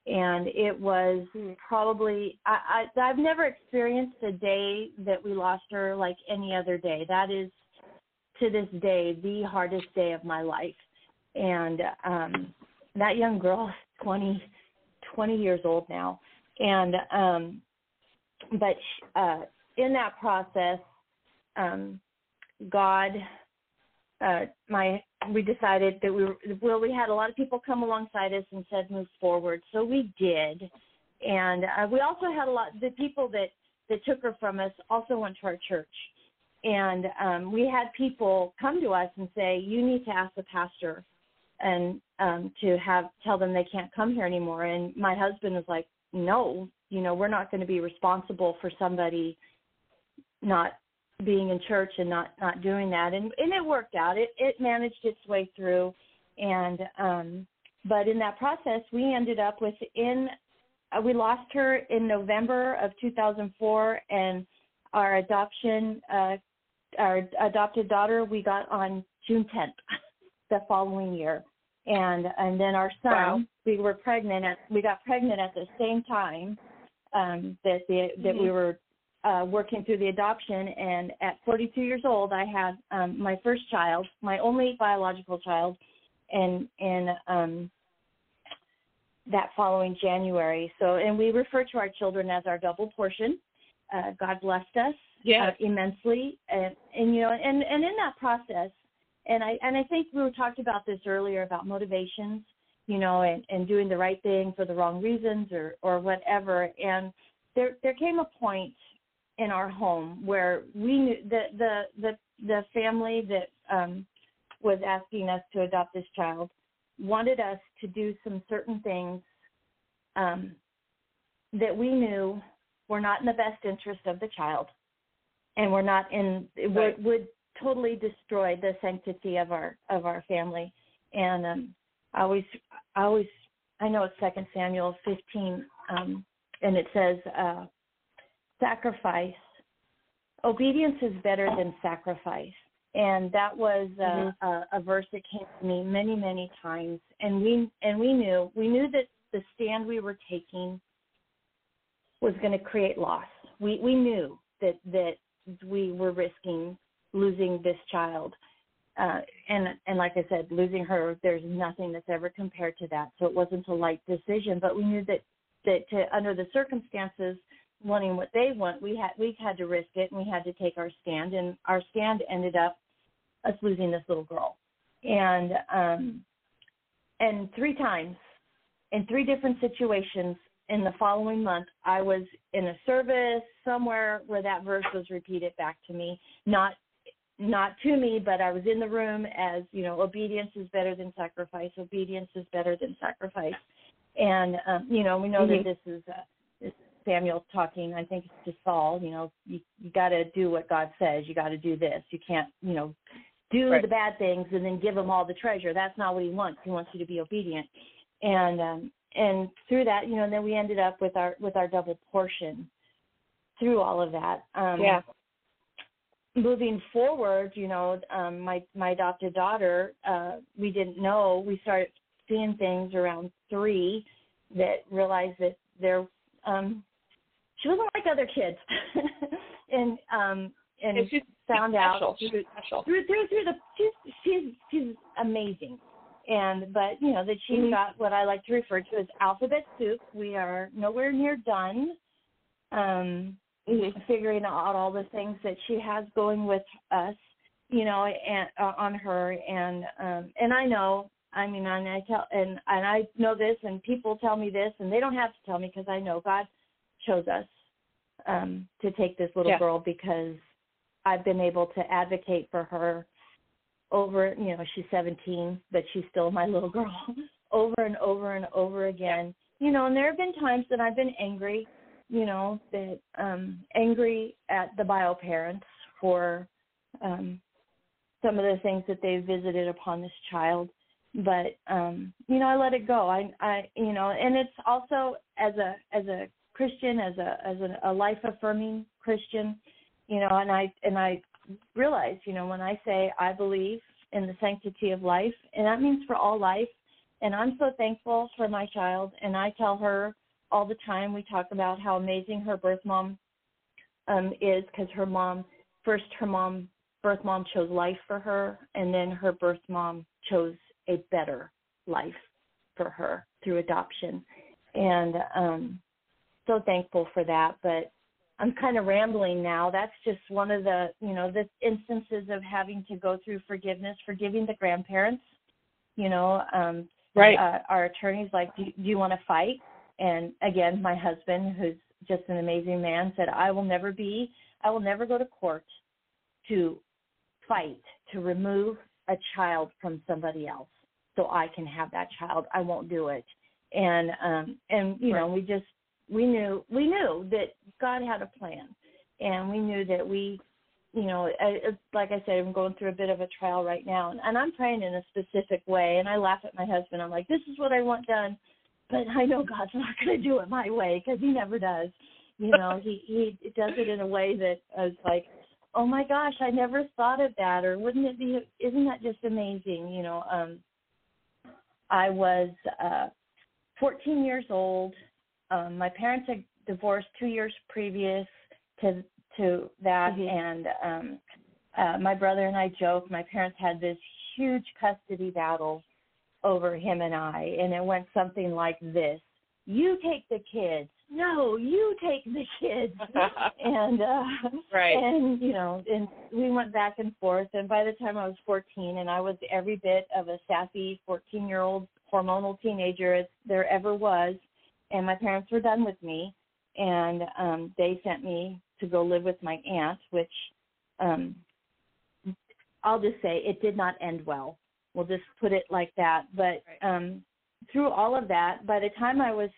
And it was probably I, I I've never experienced a day that we lost her like any other day. That is to this day the hardest day of my life. And um that young girl is 20 20 years old now. And um but uh in that process um God uh my we decided that we were well we had a lot of people come alongside us and said move forward. So we did. And uh, we also had a lot the people that that took her from us also went to our church. And um we had people come to us and say you need to ask the pastor and um to have tell them they can't come here anymore. And my husband was like no you know we're not going to be responsible for somebody not being in church and not not doing that and and it worked out it it managed its way through and um but in that process we ended up with in uh, we lost her in November of 2004 and our adoption uh our adopted daughter we got on June 10th the following year and and then our son Wow. we were pregnant at we got pregnant at the same time um that the that we Mhm. were uh, working through the adoption, and at 42 years old, I had um, my first child, my only biological child, and in um, that following January. So, and we refer to our children as our double portion. Uh, God blessed us Yes. uh, immensely, and, and you know, and and in that process, and I and I think we were talked about this earlier about motivations, you know, and and doing the right thing for the wrong reasons or or whatever, and there there came a point in our home where we knew the the the the family that um was asking us to adopt this child wanted us to do some certain things um that we knew were not in the best interest of the child and were not in Right. would would totally destroy the sanctity of our of our family and um I always I always I know it's second Samuel fifteen um and it says uh sacrifice. Obedience is better than sacrifice. And that was uh, Mhm. a, a verse that came to me many many times. And we and we knew we knew that the stand we were taking was going to create loss. We we knew that that we were risking losing this child. Uh and and like i said losing her there's nothing that's ever compared to that. So it wasn't a light decision but we knew that that to under the circumstances wanting what they want we had we had to risk it and we had to take our stand and our stand ended up us losing this little girl. And um and three times in three different situations in the following month i was in a service somewhere where that verse was repeated back to me. Not not to me but i was in the room as you know obedience is better than sacrifice obedience is better than sacrifice. And um you know we know Mhm. that this is uh, this is samuel talking i think it's to saul you know you you got to do what god says you got to do this. You can't you know do Right. the bad things and then give him all the treasure. That's not what he wants. He wants you to be obedient. And um and through that you know and then we ended up with our with our double portion through all of that. Um Yeah. moving forward you know um my my adopted daughter uh we didn't know. We started seeing things around three that realized that there um she wasn't like other kids *laughs* and um and she's found special. out She's through, special. through through through the she's she's she's amazing and but you know that she's Mhm. got what I like to refer to as alphabet soup. We are nowhere near done um Mhm. figuring out all the things that she has going with us, you know, and uh, on her and um and I know I mean and I tell and and I know this and people tell me this and they don't have to tell me because I know God chose us um to take this little Yeah. girl because I've been able to advocate for her over, you know, she's 17, but she's still my *laughs* little girl over and over and over again. You know, and there have been times that I've been angry, you know, that um angry at the bio parents for um some of the things that they visited upon this child. But um, you know, I let it go. I I you know, and it's also as a as a Christian, as a as a, a life affirming Christian, you know, and I and I realize, you know, when I say I believe in the sanctity of life, and that means for all life, and I'm so thankful for my child, and I tell her all the time. We talk about how amazing her birth mom um, is because her mom first her mom birth mom chose life for her, and then her birth mom chose a better life for her through adoption, and um, so thankful for that. But I'm kind of rambling now. That's just one of the, you know, the instances of having to go through forgiveness, forgiving the grandparents. You know, um, right. Uh, our attorneys like, do, do you want to fight? And again, my husband, who's just an amazing man, said, I will never be, I will never go to court to fight to remove a child from somebody else so I can have that child. I won't do it. And um and you know, we just we knew we knew that God had a plan, and we knew that we, you know, I, like I said, I'm going through a bit of a trial right now, and, and I'm praying in a specific way. And I laugh at my husband. I'm like, this is what I want done, but I know God's not going to do it my way because He never does. You know, He He does it in a way that I was like, oh my gosh, I never thought of that, or wouldn't it be? Isn't that just amazing? You know, um, I was uh, 14 years old um, my parents had divorced two years previous to to that, Mhm. and um, uh, my brother and I joke. My parents had this huge custody battle over him and I, and it went something like this: "You take the kids." No, you take the kids. *laughs* and uh Right. and you know, and we went back and forth and by the time I was 14 and I was every bit of a sassy 14-year-old hormonal teenager as there ever was, and my parents were done with me and um they sent me to go live with my aunt which um I'll just say it did not end well. We'll just put it like that. But um through all of that, by the time I was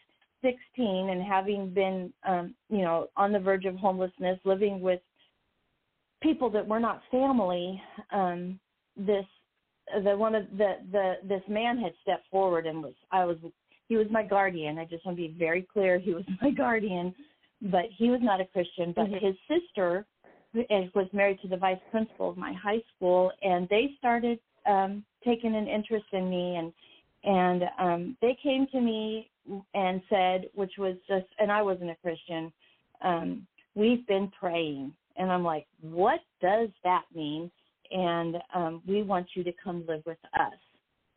16 and having been um you know on the verge of homelessness, living with people that were not family, um this the one of the the this man had stepped forward and was I was he was my guardian. I just want to be very clear. He was *laughs* my guardian, but he was not a Christian. But Mhm. his sister was married to the vice principal of my high school, and they started um, taking an interest in me, and and um, they came to me and said, which was just, and I wasn't a Christian. Um, We've been praying, and I'm like, what does that mean? And um, we want you to come live with us.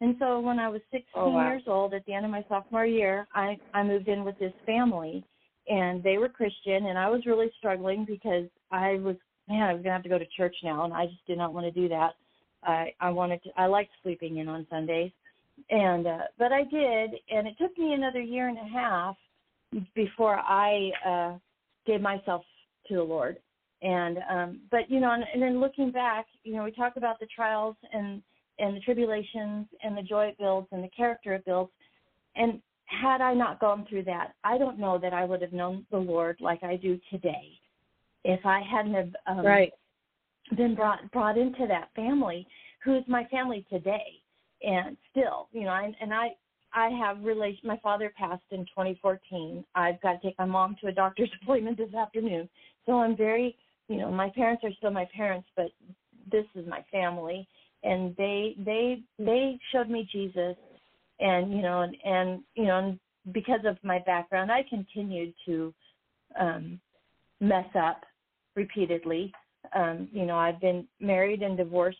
And so when I was 16 Oh, wow. years old, at the end of my sophomore year, I I moved in with this family, and they were Christian, and I was really struggling because I was man, I was gonna have to go to church now, and I just did not want to do that. I I wanted to. I liked sleeping in on Sundays, and uh, but I did, and it took me another year and a half before I uh, gave myself to the Lord. And um, but you know, and, and then looking back, you know, we talk about the trials and and the tribulations and the joy it builds and the character it builds. And had I not gone through that, I don't know that I would have known the Lord like I do today. If I hadn't have um, Right. been brought brought into that family, who is my family today, and still, you know, I, and I I have relation. My father passed in 2014. I've got to take my mom to a doctor's *laughs* appointment this afternoon, so I'm very, you know, my parents are still my parents, but this is my family, and they they they showed me Jesus, and you know, and and you know, and because of my background, I continued to um mess up repeatedly. Um, you know, I've been married and divorced.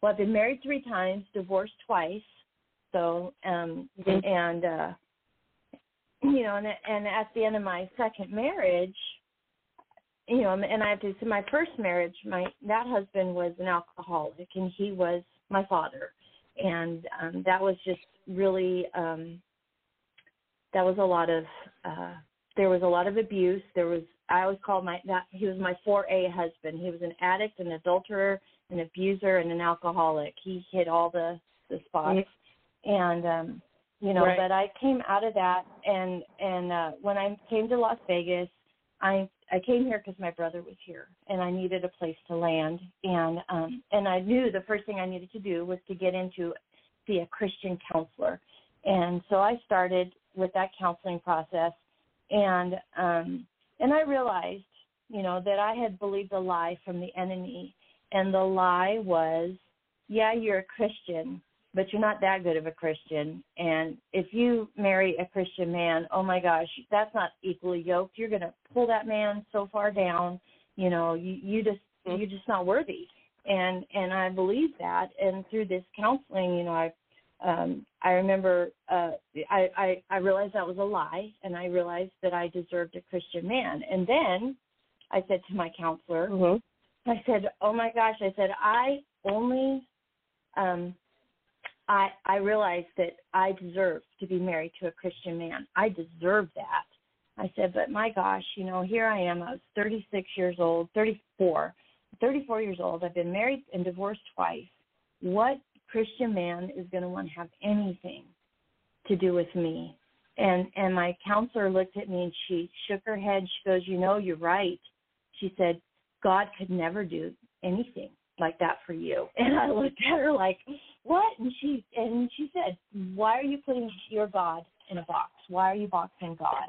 Well, I've been married three times, divorced twice. So, um, Mhm. and uh, you know, and and at the end of my second marriage, you know, and I have to say, my first marriage, my that husband was an alcoholic, and he was my father, and um, that was just really um, that was a lot of uh, there was a lot of abuse. There was I always called my that he was my 4A husband. He was an addict, an adulterer, an abuser, and an alcoholic. He hit all the the spots, and um, you know. Right. But I came out of that, and and uh, when I came to Las Vegas, I I came here because my brother was here, and I needed a place to land, and um, and I knew the first thing I needed to do was to get into be a Christian counselor, and so I started with that counseling process and um and I realized, you know, that I had believed a lie from the enemy, and the lie was, yeah, you're a Christian, but you're not that good of a Christian. And if you marry a Christian man, oh my gosh, that's not equally yoked. You're going to pull that man so far down. You know, you you just mm-hmm. you're just not worthy. And and I believe that. And through this counseling, you know, I um I remember uh I, I I realized that was a lie and I realized that I deserved a Christian man. And then I said to my counselor, mm-hmm. I said, "Oh my gosh," I said, "I only um I I realized that I deserve to be married to a Christian man. I deserve that. I said, but my gosh, you know, here I am. I was 36 years old, 34, 34 years old. I've been married and divorced twice. What Christian man is going to want to have anything to do with me? And and my counselor looked at me and she shook her head. She goes, you know, you're right. She said, God could never do anything like that for you. *laughs* And I looked at her like, what? And she and she said, why are you putting your God in a box? Why are you boxing God?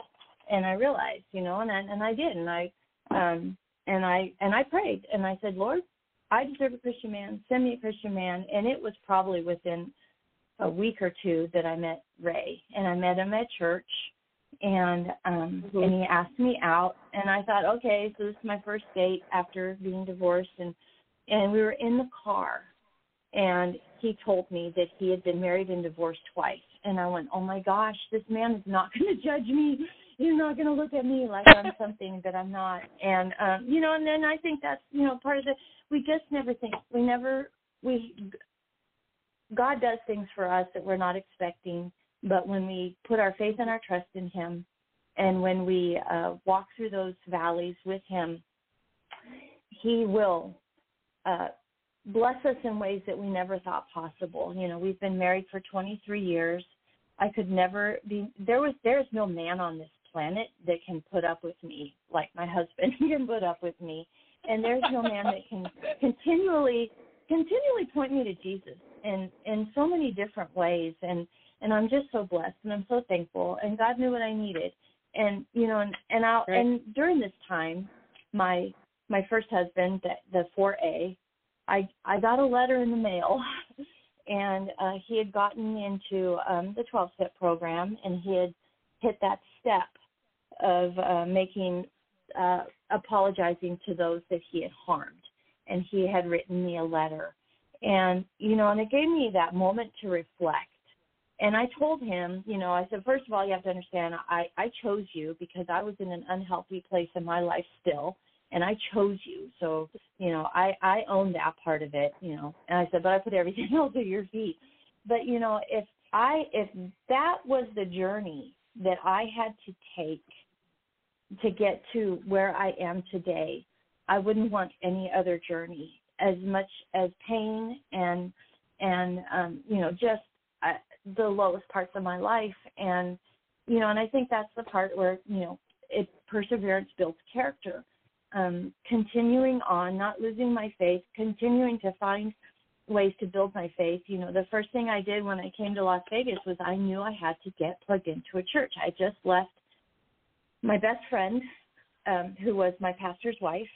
And I realized, you know, and I, and I did, and I um and I and I prayed and I said, Lord, I deserve a Christian man. Send me a Christian man. And it was probably within a week or two that I met Ray, and I met him at church, and um mm-hmm. and he asked me out, and I thought, okay, so this is my first date after being divorced, and and we were in the car and he told me that he had been married and divorced twice. And i went oh my gosh this man is not *laughs* going to judge me. He's not going to look at me like i'm *laughs* something that i'm not. And um you know and then i think that's you know part of the we just never think we never we god does things for us that we're not expecting. But when we put our faith and our trust in him and when we uh walk through those valleys with him he will uh, bless us in ways that we never thought possible. You know, we've been married for 23 years. I could never be there was there's no man on this planet that can put up with me like my husband *laughs* can put up with me. And there's no man that can continually continually point me to Jesus in in so many different ways and and I'm just so blessed and I'm so thankful and God knew what I needed. And you know and and I and during this time my my first husband, the, the 4A, I I got a letter in the mail, *laughs* and uh, he had gotten into um, the 12 step program, and he had hit that step of uh, making uh, apologizing to those that he had harmed, and he had written me a letter, and you know, and it gave me that moment to reflect. And I told him, you know, I said, first of all, you have to understand, I I chose you because I was in an unhealthy place in my life still and I chose you. So, you know, I I own that part of it, you know. And I said, but I put everything *laughs* else at your feet. But you know, if I if that was the journey that I had to take to get to where I am today, I wouldn't want any other journey as much as pain and and um you know just uh, the lowest parts of my life and you know and I think that's the part where you know it perseverance builds character um, continuing on, not losing my faith, continuing to find ways to build my faith. You know, the first thing I did when I came to Las Vegas was I knew I had to get plugged into a church. I just left my best friend, um, who was my pastor's wife,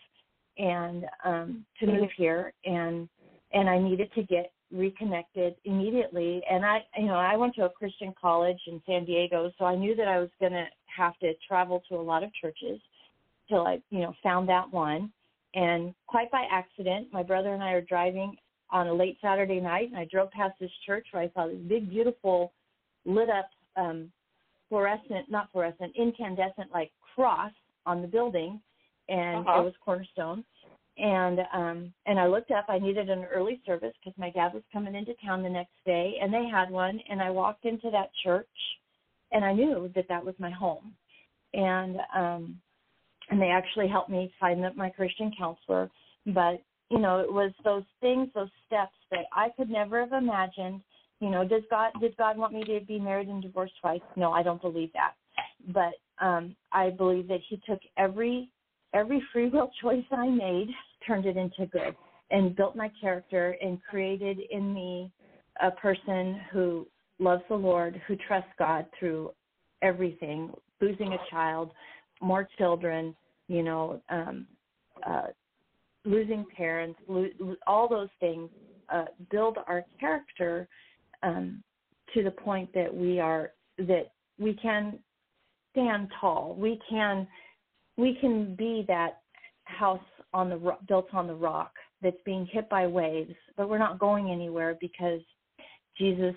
and um, to mm-hmm. move here, and and I needed to get reconnected immediately. And I, you know, I went to a Christian college in San Diego, so I knew that I was going to have to travel to a lot of churches till I, you know, found that one. And quite by accident, my brother and I are driving on a late Saturday night, and I drove past this church where I saw this big, beautiful, lit up um, fluorescent, not fluorescent, incandescent like cross on the building, and uh-huh. it was Cornerstone. And um, and I looked up. I needed an early service because my dad was coming into town the next day, and they had one. And I walked into that church, and I knew that that was my home. And um, and they actually helped me find my Christian counselor. But you know, it was those things, those steps that I could never have imagined. You know, does God did God want me to be married and divorced twice? No, I don't believe that. But um I believe that He took every every free *laughs* will choice I made, turned it into good, and built my character and created in me a person who loves the Lord, who trusts God through everything losing a child, more children, you know, um, uh, losing parents, lo- all those things uh, build our character um, to the point that we are that we can stand tall. We can we can be that house on the ro- built on the rock that's being hit by waves, but we're not going anywhere because Jesus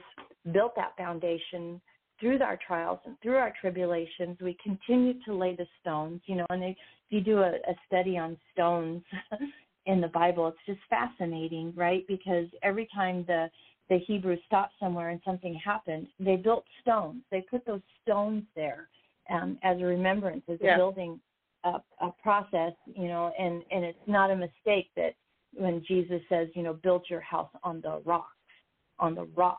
built that foundation through our trials and through our tribulations. We continue to lay the stones, you know, and if you do a, a study on stones *laughs* in the Bible, it's just fascinating, right? Because every time the the Hebrews stopped somewhere and something happened, they built stones. They put those stones there um, as a remembrance, as Yeah. a building a, a process, you know, and and it's not a mistake that when Jesus says, you know, build your house on the rock, on the rock,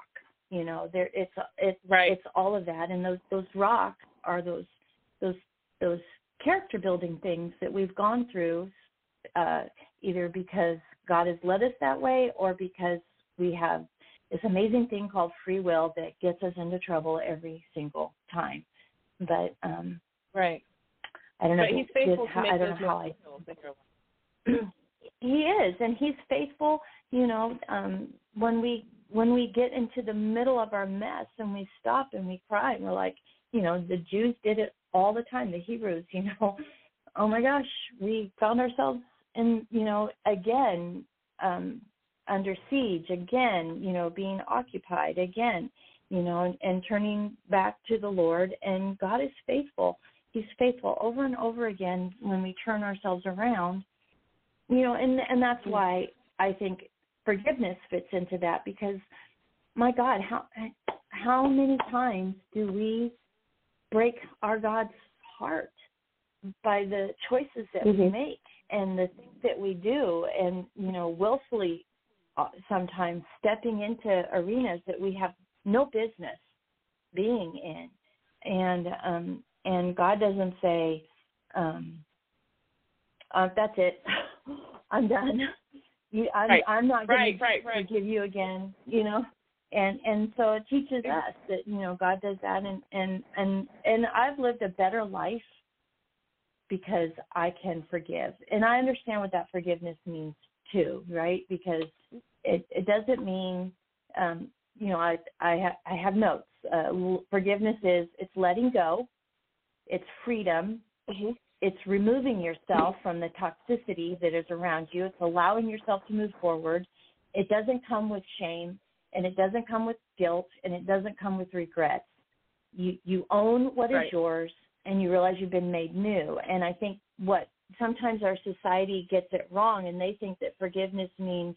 you know, there it's it's right. it's all of that, and those those rocks are those those those character building things that we've gone through, uh, either because God has led us that way or because we have this amazing thing called free will that gets us into trouble every single time. But um right. I don't know. But he's faithful how, to make I don't know how I miracles in your life. *clears throat* he is and he's faithful you know um when we when we get into the middle of our mess and we stop and we cry and we're like you know the jews did it all the time the hebrews *laughs* you know. Oh my gosh we found ourselves in you know again um under siege again you know being occupied again you know and, and turning back to the lord. And god is faithful. He's faithful over and over again when we turn ourselves around. You know and and that's why i think forgiveness fits into that because my god how how many times do we break our god's heart by the choices that we Mhm. make and the things that we do and you know willfully uh, sometimes stepping into arenas that we have no business being in and um and god doesn't say um uh, that's it. *laughs* I'm done. You, I'm, Right. I'm not going Right, to right, right. forgive you again. You know, and and so it teaches us that you know God does that, and and and and I've lived a better life because I can forgive, and I understand what that forgiveness means too, right? Because it it doesn't mean, um, you know, I I ha- I have notes. Uh, forgiveness is it's letting go, it's freedom, Mhm. It's removing yourself from the toxicity that is around you. It's allowing yourself to move forward. It doesn't come with shame and it doesn't come with guilt and it doesn't come with regrets. You you own what is Right. yours and you realize you've been made new. And I think what sometimes our society gets it wrong and they think that forgiveness means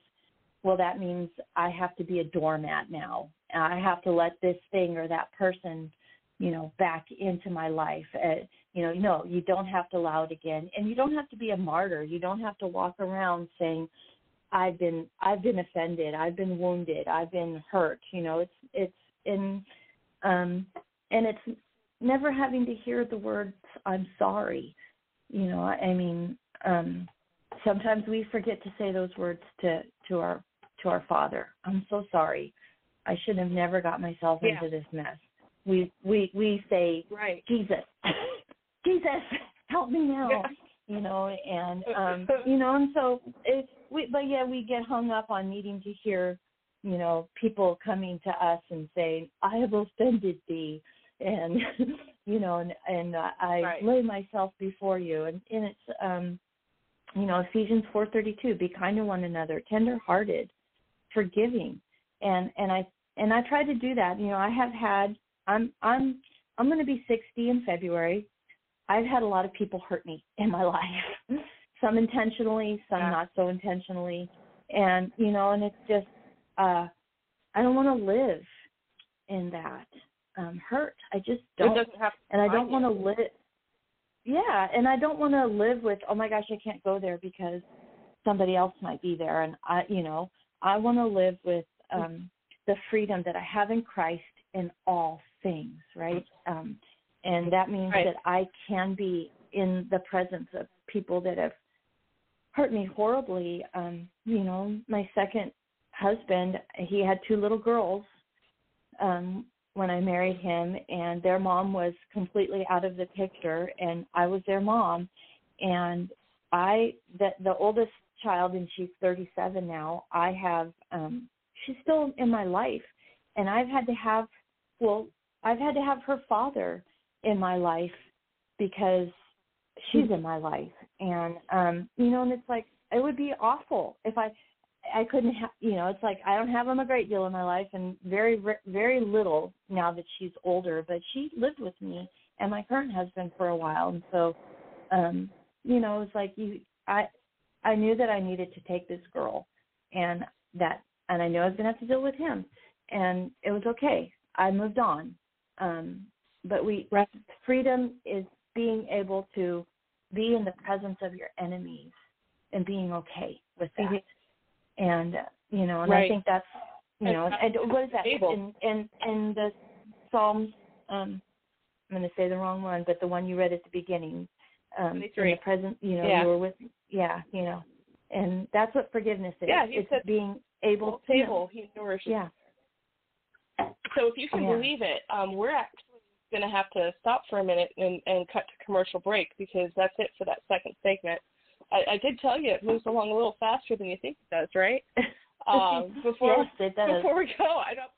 well that means I have to be a doormat now. I have to let this thing or that person you know back into my life uh, you know no you don't have to allow it again. And you don't have to be a martyr. You don't have to walk around saying i've been i've been offended. I've been wounded. I've been hurt. You know it's it's in um and it's never having to hear the words i'm sorry. You know i mean um sometimes we forget to say those words to to our to our father. I'm so sorry. I should have never got myself Yeah. into this mess. We we we say Right. jesus *laughs* jesus *laughs* help me now. Yeah. you know and *laughs* um you know and so it's we but yeah we get hung up on needing to hear you know people coming to us and saying i have offended thee and *laughs* you know and and uh, i Right. lay myself before you. And and it's um you know ephesians four thirty two be kind to one another tender hearted forgiving. And and i and i try to do that. You know i have had i'm i'm i'm going to be sixty in february i've had a lot of people hurt me *laughs* in my life. Some intentionally some Yeah. not so intentionally. And you know and it's just uh i don't want to live in that um hurt. I just don't doesn't have to and I don't want to live. Yeah, and I don't want to live with, oh my gosh, I can't go there because somebody else might be there, and I, you know, I want to live with um the freedom that I have in Christ in all things, right? Um, and that means Right. that I can be in the presence of people that have hurt me horribly. Um, you know, my second husband, he had two little girls um when I married him, and their mom was completely out of the picture, and I was their mom, and I the the oldest child, and she's 37 now. I have um, she's still in my life, and I've had to have well, I've had to have her father in my life because she's in my life, and um, you know, and it's like it would be awful if I I couldn't have, you know, it's like I don't have them a great deal in my life, and very, very little now that she's older. But she lived with me and my current husband for a while, and so, um, you know, it was like you, I, I knew that I needed to take this girl, and that, and I knew I was gonna have to deal with him, and it was okay. I moved on, um, but we, freedom is being able to be in the presence of your enemies and being okay with that. Mm-hmm and you know, and right. I think that's you know, and what is that in in in the Psalms? Um, I'm going to say the wrong one, but the one you read at the beginning. Um, in the present, you know, yeah. you were with, yeah, you know, and that's what forgiveness is. Yeah, it's said, being able to. Table, he nourishes. Yeah. So if you can yeah. believe it, um, we're actually going to have to stop for a minute and, and cut to commercial break because that's it for that second segment. I, I did tell you it moves along a little faster than you think it does, right? *laughs* Um, before yes, before we go, I don't.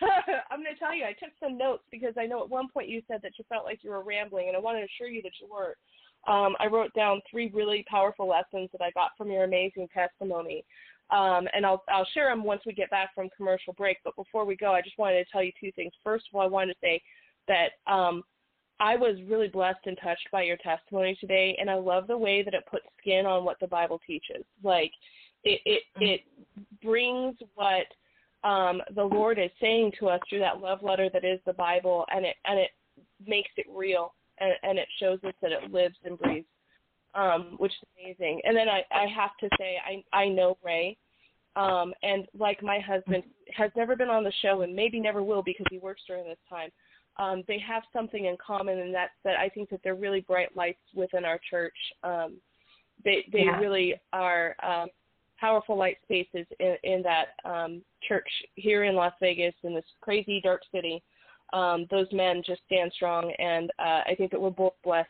*laughs* I'm going to tell you, I took some notes because I know at one point you said that you felt like you were rambling, and I want to assure you that you weren't. Um, I wrote down three really powerful lessons that I got from your amazing testimony, um, and I'll I'll share them once we get back from commercial break. But before we go, I just wanted to tell you two things. First of all, I wanted to say that um, I was really blessed and touched by your testimony today, and I love the way that it puts skin on what the Bible teaches. Like it it, Mm-hmm. it brings what um, the Lord is saying to us through that love letter that is the Bible, and it and it makes it real, and, and it shows us that it lives and breathes, um, which is amazing. And then I I have to say I I know Ray. Um, and like my husband has never been on the show and maybe never will because he works during this time um, they have something in common, and that's that I think that they're really bright lights within our church. Um, they they yeah. really are um, powerful light spaces in, in that um, church here in Las Vegas in this crazy dark city. Um, those men just stand strong, and uh, I think that we're both blessed.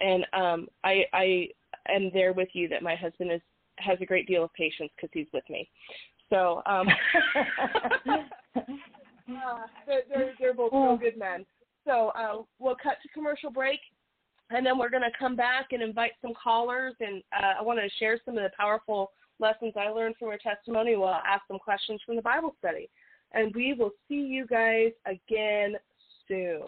And um, I I am there with you that my husband is has a great deal of patience because he's with me. So um, *laughs* *laughs* Uh, they're, they're, they're both real good men. So uh, we'll cut to commercial break, and then we're going to come back and invite some callers. And uh, I want to share some of the powerful lessons I learned from her testimony. We'll ask some questions from the Bible study. And we will see you guys again soon.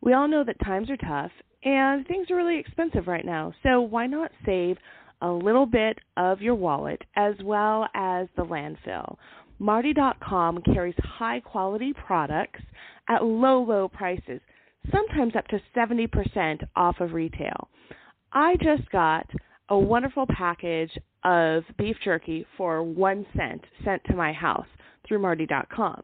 We all know that times are tough and things are really expensive right now. So why not save a little bit of your wallet as well as the landfill? Martie.com carries high quality products at low, low prices, sometimes up to 70% off of retail. I just got a wonderful package of beef jerky for one cent sent to my house through Martie.com.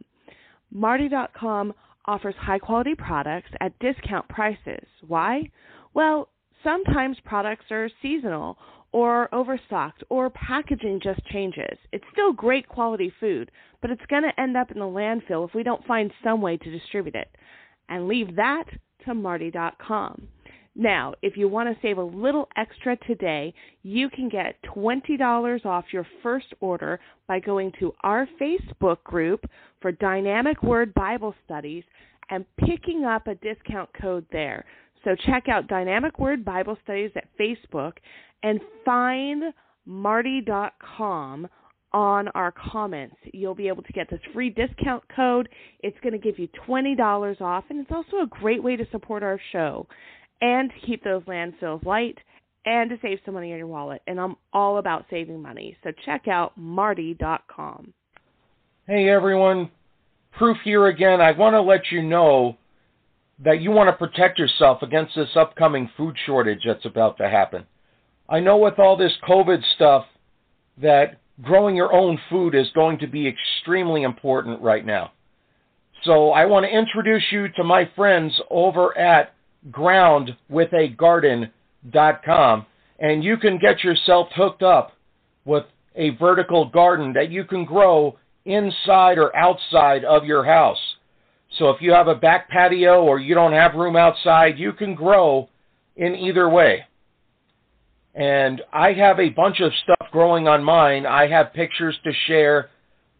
Martie.com offers high quality products at discount prices. Why? Well, sometimes products are seasonal or overstocked or packaging just changes. It's still great quality food, but it's going to end up in the landfill if we don't find some way to distribute it. And leave that to Martie.com. Now, if you want to save a little extra today, you can get $20 off your first order by going to our Facebook group for Dynamic Word Bible Studies and picking up a discount code there. So check out Dynamic Word Bible Studies at Facebook and find martie.com on our comments. You'll be able to get this free discount code. It's going to give you $20 off, and it's also a great way to support our show and to keep those landfills light and to save some money in your wallet. And I'm all about saving money. So check out martie.com. Hey everyone, proof here again. I want to let you know that you want to protect yourself against this upcoming food shortage that's about to happen. I know with all this COVID stuff that growing your own food is going to be extremely important right now. So I want to introduce you to my friends over at groundwithagarden.com and you can get yourself hooked up with a vertical garden that you can grow inside or outside of your house. So if you have a back patio or you don't have room outside, you can grow in either way. And I have a bunch of stuff growing on mine. I have pictures to share.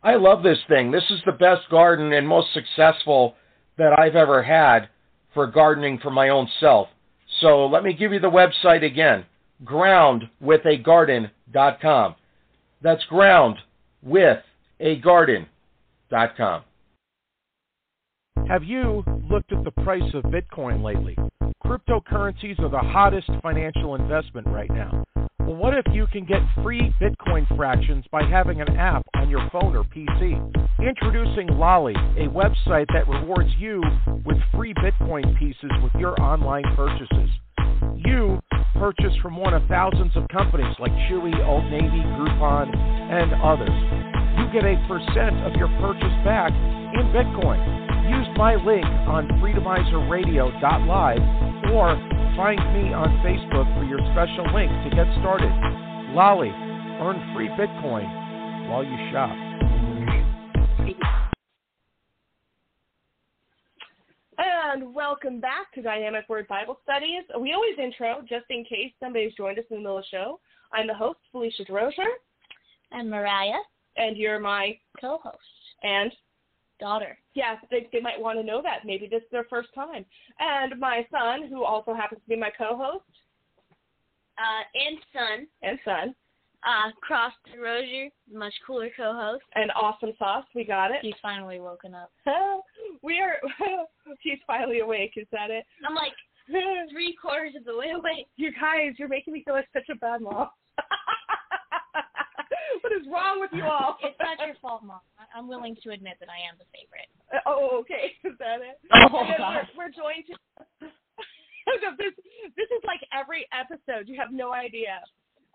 I love this thing. This is the best garden and most successful that I've ever had for gardening for my own self. So let me give you the website again groundwithagarden.com. That's groundwithagarden.com. Have you looked at the price of Bitcoin lately? Cryptocurrencies are the hottest financial investment right now. Well, what if you can get free Bitcoin fractions by having an app on your phone or PC? Introducing Lolli, a website that rewards you with free Bitcoin pieces with your online purchases. You purchase from one of thousands of companies like Chewy, Old Navy, Groupon, and others. You get a percent of your purchase back in Bitcoin. Use my link on freedomizerradio.live or find me on Facebook for your special link to get started. Lolli, earn free Bitcoin while you shop. And welcome back to Dynamic Word Bible Studies. We always intro just in case somebody's joined us in the middle of the show. I'm the host, Phelicia DeRosier. And Moriah. And you're my co host. And daughter. Yeah, they, they might want to know that. Maybe this is their first time. And my son, who also happens to be my co host. Uh, and son. And son. Uh, Cross Rozier, much cooler co-host. And awesome sauce, we got it. He's finally woken up. *laughs* we are. *laughs* he's finally awake. Is that it? I'm like *laughs* three quarters of the way awake. You guys, you're making me feel like such a bad mom. What is wrong with you *laughs* all? it's not your fault, mom. I'm willing to admit that I am the favorite. Uh, oh, okay. *laughs* Is that it? Oh, God. We're, we're joined to. *laughs* this this is like every episode. You have no idea.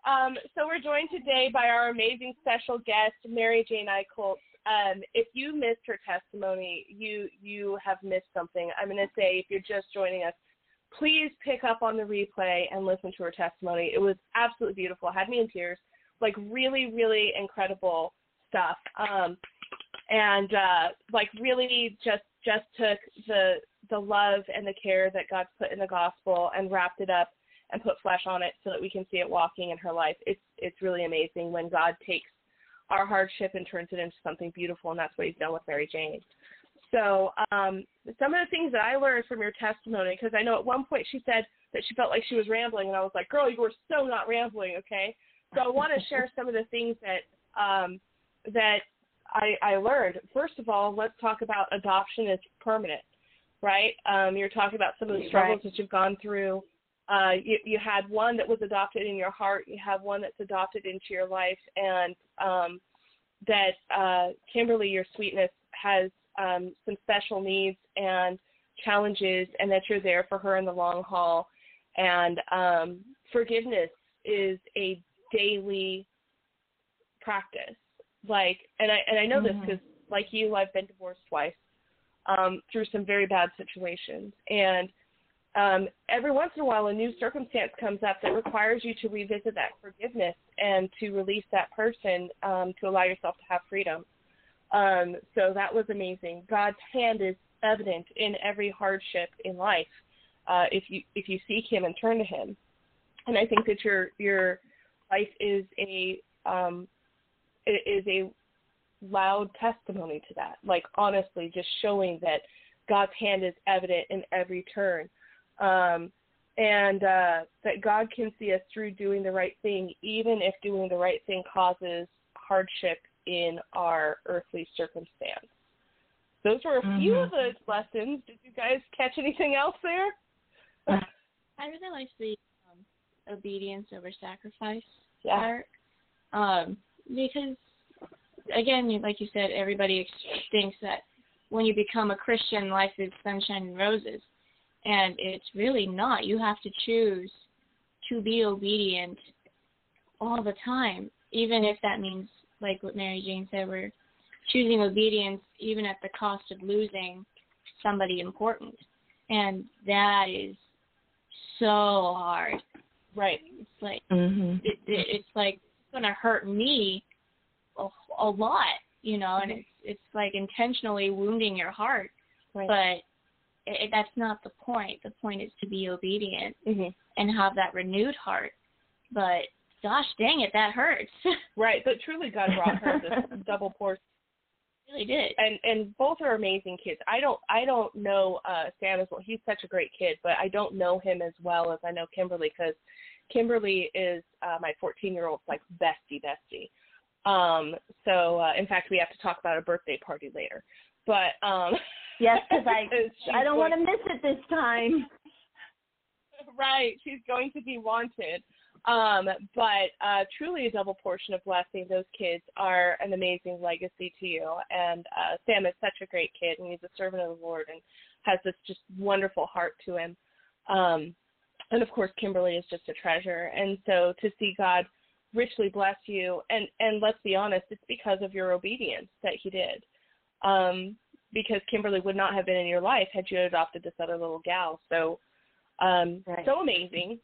Um, so we're joined today by our amazing special guest, Mary Jane Eicholz. Um, if you missed her testimony, you you have missed something. I'm going to say if you're just joining us, please pick up on the replay and listen to her testimony. It was absolutely beautiful. Had me in tears. Like really, really incredible stuff. Um, and uh, like really just just took the the love and the care that God's put in the gospel and wrapped it up and put flesh on it so that we can see it walking in her life. It's it's really amazing when God takes our hardship and turns it into something beautiful, and that's what He's done with Mary Jane. So um, some of the things that I learned from your testimony, because I know at one point she said that she felt like she was rambling, and I was like, "Girl, you were so not rambling, okay?" So I want to share some of the things that um, that I, I learned. First of all, let's talk about adoption is permanent, right? Um, you're talking about some of the struggles right. that you've gone through. Uh, you, you had one that was adopted in your heart. You have one that's adopted into your life, and um, that uh, Kimberly, your sweetness, has um, some special needs and challenges, and that you're there for her in the long haul. And um, forgiveness is a daily practice. Like and i and i know mm-hmm. this because like you i've been divorced twice um through some very bad situations. And um every once in a while a new circumstance comes up that requires you to revisit that forgiveness and to release that person um to allow yourself to have freedom. Um so that was amazing. God's hand is evident in every hardship in life uh if you if you seek him and turn to him. And i think that your your life is a um is a loud testimony to that. Like honestly, just showing that God's hand is evident in every turn, um, and uh, that God can see us through doing the right thing, even if doing the right thing causes hardship in our earthly circumstance. Those were a mm-hmm. few of the lessons. Did you guys catch anything else there? *laughs* I really like the obedience over sacrifice yeah. part. Um, because again, like you said, everybody thinks that when you become a Christian, life is sunshine and roses, and it's really not. You have to choose to be obedient all the time, even if that means, like what Mary Jane said, we're choosing obedience even at the cost of losing somebody important, and that is so hard. Right. It's like mm-hmm. it, it, it's like going to hurt me a, a lot, you know, and it's it's like intentionally wounding your heart. Right. But it, that's not the point. The point is to be obedient mm-hmm. and have that renewed heart. But gosh dang it, that hurts. *laughs* right, but truly God brought her this *laughs* double portion. Really did. And and both are amazing kids. I don't I don't know uh Sam as well. He's such a great kid, but I don't know him as well as I know Kimberly because Kimberly is uh my 14 year old's like bestie bestie. Um so uh in fact we have to talk about a birthday party later. But um Yes, because I *laughs* I don't want to miss it this time. *laughs* Right, she's going to be wanted. Um, but uh, truly a double portion of blessing. Those kids are an amazing legacy to you. And uh, Sam is such a great kid, and he's a servant of the Lord and has this just wonderful heart to him. Um, and of course, Kimberly is just a treasure. And so to see God richly bless you, and and let's be honest, it's because of your obedience that He did. Um, because Kimberly would not have been in your life had you adopted this other little gal. So, um, right. so amazing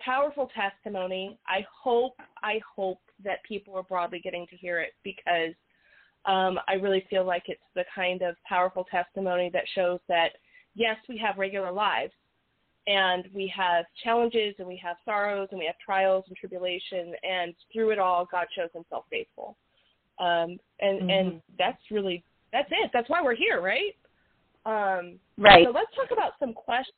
powerful testimony. I hope I hope that people are broadly getting to hear it because um, I really feel like it's the kind of powerful testimony that shows that yes, we have regular lives and we have challenges and we have sorrows and we have trials and tribulation and through it all God shows himself faithful. Um, and mm-hmm. and that's really that's it. That's why we're here, right? Um, right. So let's talk about some questions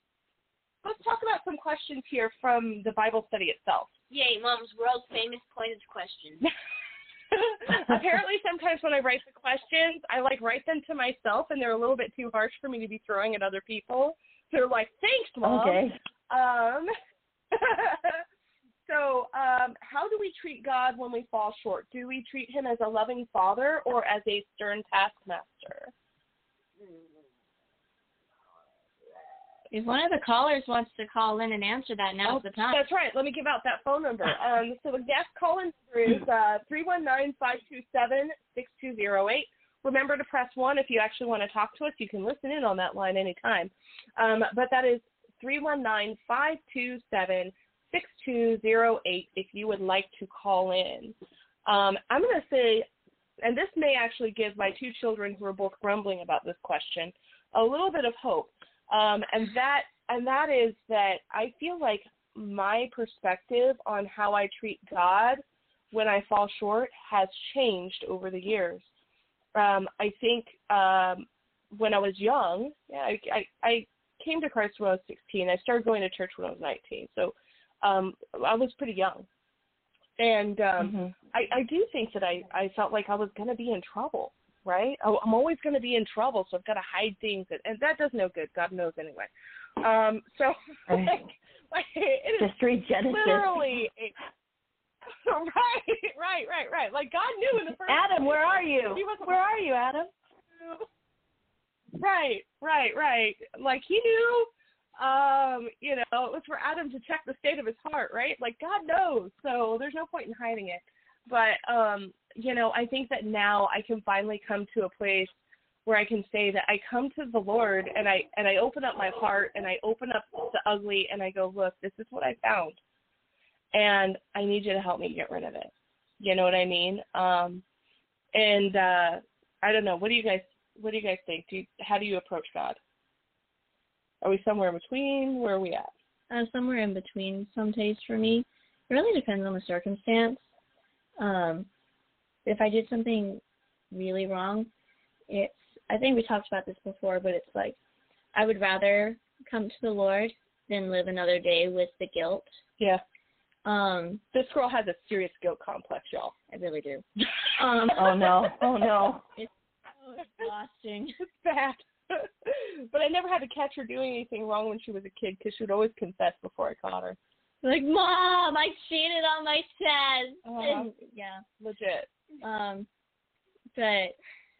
let's talk about some questions here from the Bible study itself. Yay, Mom's world famous pointed questions. *laughs* Apparently, sometimes when I write the questions, I like write them to myself, and they're a little bit too harsh for me to be throwing at other people. So they're like, "Thanks, Mom." Okay. Um. *laughs* so, um, how do we treat God when we fall short? Do we treat Him as a loving Father or as a stern taskmaster? If one of the callers wants to call in and answer that, now's oh, the time. That's right. Let me give out that phone number. Um, *laughs* so the guest call-in number is uh, three one nine five two seven six two zero eight. Remember to press one if you actually want to talk to us. You can listen in on that line anytime. Um, but that is three one nine five two seven six two zero eight if you would like to call in. Um, I'm going to say, and this may actually give my two children who are both grumbling about this question a little bit of hope. Um, and that and that is that I feel like my perspective on how I treat God when I fall short has changed over the years. Um, I think um, when I was young, yeah, I, I, I came to Christ when I was 16. I started going to church when I was 19, so um, I was pretty young. And um, mm-hmm. I, I do think that I, I felt like I was going to be in trouble right? Oh, I'm always going to be in trouble, so I've got to hide things, and, and that does no good. God knows anyway. Um, so *laughs* like, like it is Genesis. literally. *laughs* Right, right, right, right. Like God knew in the first. Adam, place. where are you? Where are you, Adam? Right, right, right. Like he knew um, you know, it was for Adam to check the state of his heart, right? Like God knows, so there's no point in hiding it. But um, you know, I think that now I can finally come to a place where I can say that I come to the Lord and I and I open up my heart and I open up the ugly and I go, look, this is what I found, and I need you to help me get rid of it. You know what I mean? Um, and uh, I don't know. What do you guys What do you guys think? Do you, how do you approach God? Are we somewhere in between? Where are we at? Uh, somewhere in between. Some days for me, it really depends on the circumstance. Um, if I did something really wrong, it's I think we talked about this before, but it's like I would rather come to the Lord than live another day with the guilt. Yeah. Um, this girl has a serious guilt complex, y'all. I really do. *laughs* Um, oh no! Oh no! *laughs* It's so exhausting. *laughs* It's bad. but I never had to catch her doing anything wrong when she was a kid because she would always confess before I caught her. Like, mom, I cheated on my test. Uh-huh. And, yeah, legit. Um, but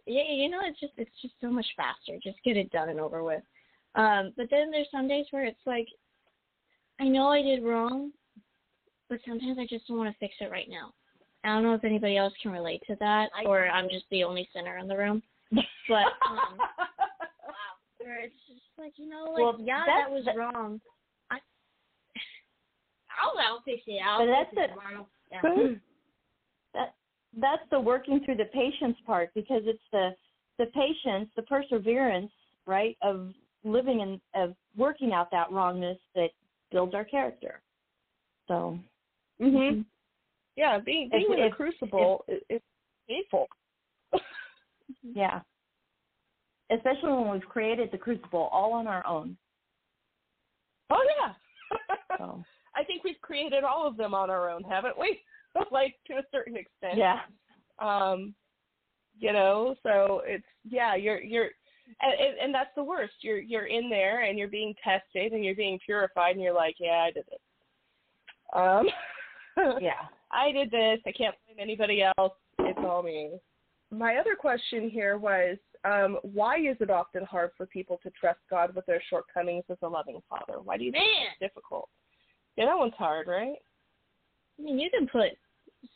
yeah, you know, it's just it's just so much faster. Just get it done and over with. Um, but then there's some days where it's like, I know I did wrong, but sometimes I just don't want to fix it right now. I don't know if anybody else can relate to that, or I'm just the only sinner in the room. *laughs* But um, where it's just like you know, like well, yeah, that was wrong. *laughs* I, *laughs* I'll, I'll fix it. I'll but fix that's it tomorrow. Yeah. That that's the working through the patience part because it's the the patience, the perseverance right? Of living and of working out that wrongness that builds our character. So, Mhm. Yeah, being being If- in a if- crucible is is painful. *laughs* yeah. Especially when we've created the crucible all on our own. Oh yeah. So, *laughs* I think we've created all of them on our own, haven't we? *laughs* like to a certain extent. yeah. Um, you know, so it's yeah, you're you're and, and and that's the worst. You're you're in there and you're being tested and you're being purified and you're like, yeah, I did it. Um, *laughs* Yeah. I did this. I can't blame anybody else. It's all me. My other question here was, um, why is it often hard for people to trust God with their shortcomings as a loving Father? Why do you think it's difficult? Yeah, that one's hard, right? I mean, you can put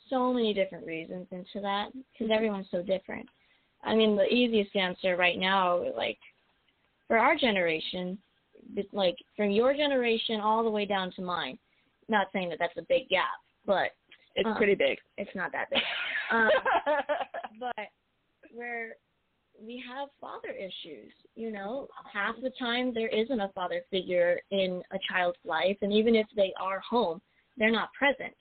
so many different reasons into that because everyone's so different. I mean, the easiest answer right now, like for our generation, it's like from your generation all the way down to mine. Not saying that that's a big gap, but It's um, pretty big. It's not that big. *laughs* Um, but where we have father issues, you know, half the time there isn't a father figure in a child's life, and even if they are home, they're not present.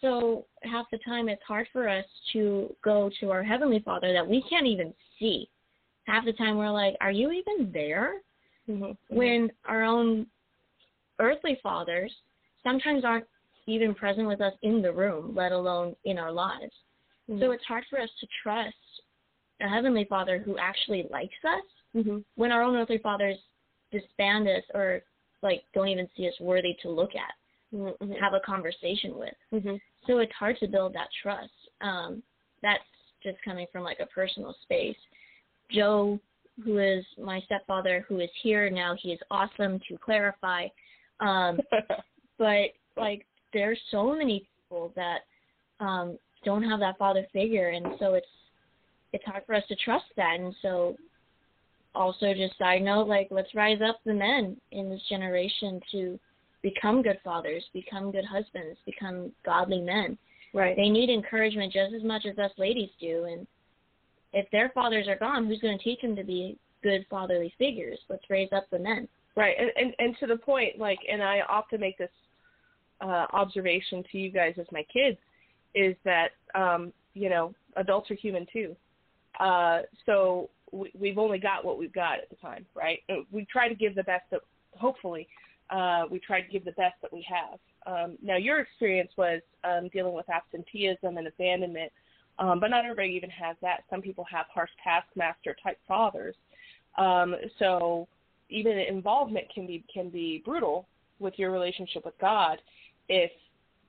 So half the time it's hard for us to go to our heavenly Father that we can't even see. Half the time we're like, "Are you even there?" Mm-hmm. Mm-hmm. When our own earthly fathers sometimes aren't even present with us in the room, let alone in our lives. So mm-hmm. it's hard for us to trust a heavenly Father who actually likes us when our own earthly fathers disband us or like don't even see us worthy to look at, have a conversation with. So it's hard to build that trust. Um, that's just coming from like a personal space. Joe, who is my stepfather, who is here now, he is awesome to clarify. Um, *laughs* but like there's so many people that um don't have that father figure and so it's it's hard for us to trust that and so also just side note like let's rise up the men in this generation to become good fathers become good husbands become godly men. Right. They need encouragement just as much as us ladies do. And if their fathers are gone who's going to teach them to be good fatherly figures? Let's raise up the men. Right, and, and and to the point, like, and I often make this uh, observation to you guys as my kids, is that um, you know adults are human too. Uh, so we, we've only got what we've got at the time, right? We try to give the best that, hopefully, uh, we try to give the best that we have. Um, now, your experience was um, dealing with absenteeism and abandonment, um, but not everybody even has that. Some people have harsh taskmaster type fathers. Um, so even involvement can be can be brutal with your relationship with God if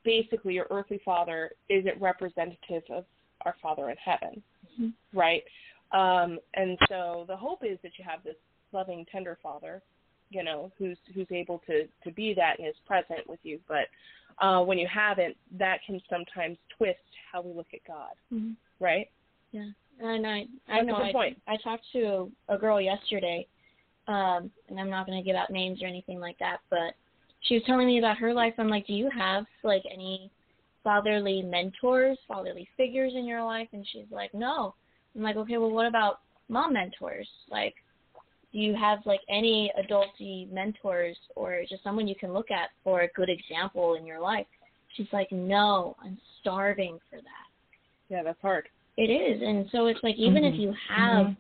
basically your earthly father isn't representative of our Father in heaven, right? Um, and so the hope is that you have this loving, tender Father, you know, who's who's able to to be that and is present with you. But uh, when you haven't, that can sometimes twist how we look at God, Mhm. right? Yeah, and I I That's know I, point. I talked to a girl yesterday, um, and I'm not going to give out names or anything like that, but she was telling me about her life. I'm like, do you have like any fatherly mentors, fatherly figures in your life? And she's like, no. I'm like, okay, well, what about mom mentors? Like, you have like any adulty mentors or just someone you can look at for a good example in your life? She's like, no, I'm starving for that. Yeah, that's hard. It is. And so it's like even if Mhm. you have Mhm.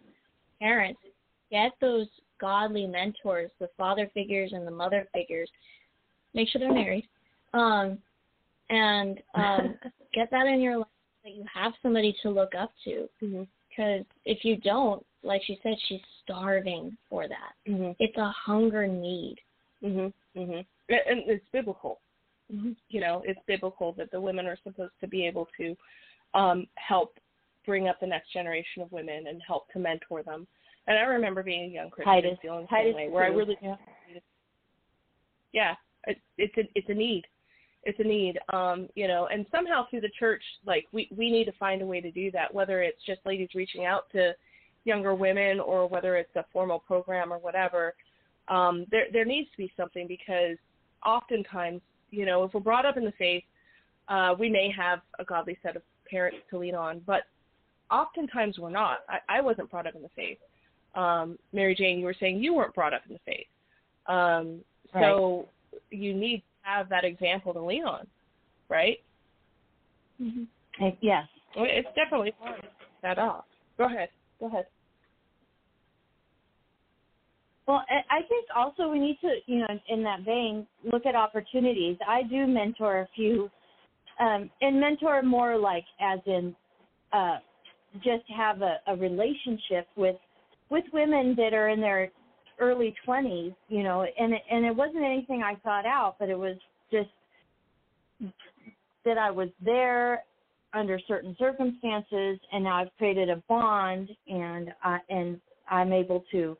parents, get those godly mentors, the father figures and the mother figures. Make sure they're married. Um and um *laughs* get that in your life that you have somebody to look up to. Because if you don't, like she said, she's starving for that. Mm-hmm. It's a hunger need. Mhm. Mhm. And it's biblical. You know, it's biblical that the women are supposed to be able to um help bring up the next generation of women and help to mentor them. And I remember being a young Christian Titus- feeling the Titus same way, where I really yeah. yeah, it, it's a it's a need. It's a need. Um, you know, and somehow through the church, like we we need to find a way to do that. Whether it's just ladies reaching out to younger women, or whether it's a formal program or whatever, um, there there needs to be something because oftentimes, you know, if we're brought up in the faith, uh, we may have a godly set of parents to lean on, but oftentimes we're not. I, I wasn't brought up in the faith. Um, Mary Jane, you were saying you weren't brought up in the faith. Um, so right. you need to have that example to lean on, right? Mm-hmm. Yes. It's definitely hard to that off. Go ahead. Go ahead. Well, I think also we need to, you know, in that vein, look at opportunities. I do mentor a few, um, and mentor more like as in uh, just have a, a relationship with with women that are in their early 20s, you know, and it, and it wasn't anything I thought out, but it was just that I was there under certain circumstances, and now I've created a bond, and I and I'm able to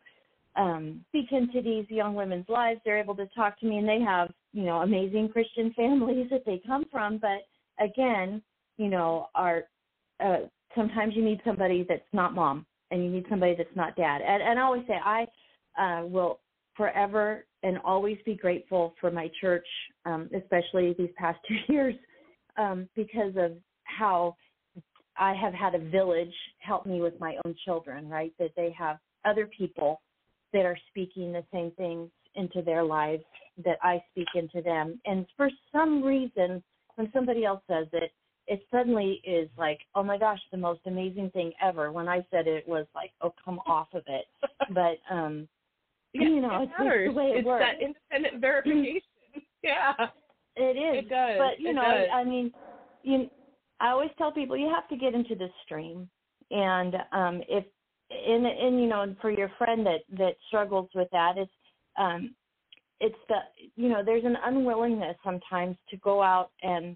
um, speak into these young women's lives. They're able to talk to me, and they have you know amazing Christian *laughs* families that they come from. But again, you know, are uh, sometimes you need somebody that's not mom, and you need somebody that's not dad. And, and I always say I uh, will forever and always be grateful for my church, um, especially these past *laughs* two years, um, because of how I have had a village help me with my own children, right? That they have other people that are speaking the same things into their lives that I speak into them. And for some reason, when somebody else says it, it suddenly is like, oh my gosh, the most amazing thing ever. When I said it, it was like, oh, come off of it. *laughs* but um, yeah, you know, it it's the way it it's works. that independent *laughs* verification. yeah, it is. It does. But you it know, does. I mean, you. I always tell people you have to get into the stream, and um, if and and you know, for your friend that that struggles with that, it's um, it's the you know, there's an unwillingness sometimes to go out and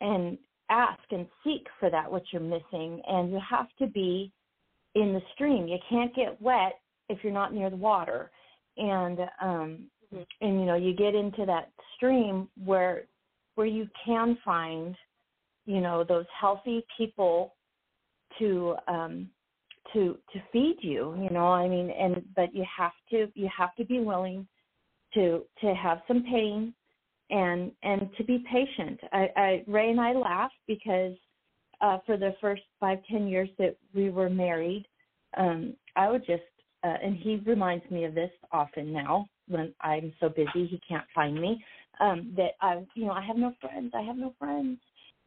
and ask and seek for that what you're missing, and you have to be in the stream. You can't get wet if you're not near the water, and um, mm-hmm. and you know, you get into that stream where where you can find you know those healthy people to um to to feed you you know i mean and but you have to you have to be willing to to have some pain and and to be patient. I i ray and i laugh because uh for the first five ten years that we were married um i would just uh, and he reminds me of this often now when i'm so busy he can't find me um that i you know i have no friends i have no friends.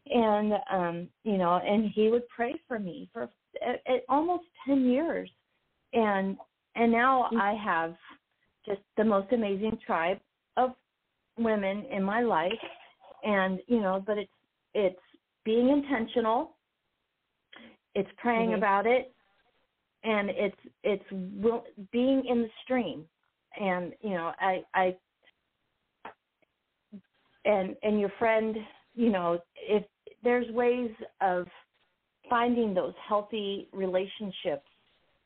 And um you know and he would pray for me for uh, uh, almost 10 years. And and now i have just the most amazing tribe of women in my life. And you know but it's it's being intentional. It's praying Mhm. about it. And it's it's will, being in the stream. And you know i i and and your friend you know if there's ways of finding those healthy relationships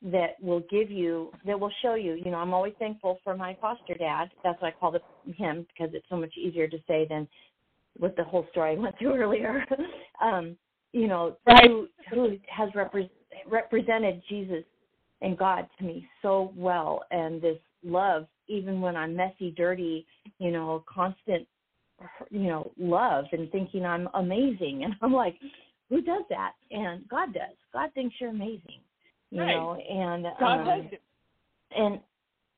that will give you that will show you you know i'm always thankful for my foster dad. That's what i call him because it's so much easier to say than with the whole story i *laughs* went through earlier. *laughs* Um you know right. who who has repre- represented jesus and god to me so well and this love even when i'm messy dirty you know constant you know love and thinking i'm amazing. *laughs* And i'm like who does that? And god does. God thinks you're amazing you Right. know and God um, does and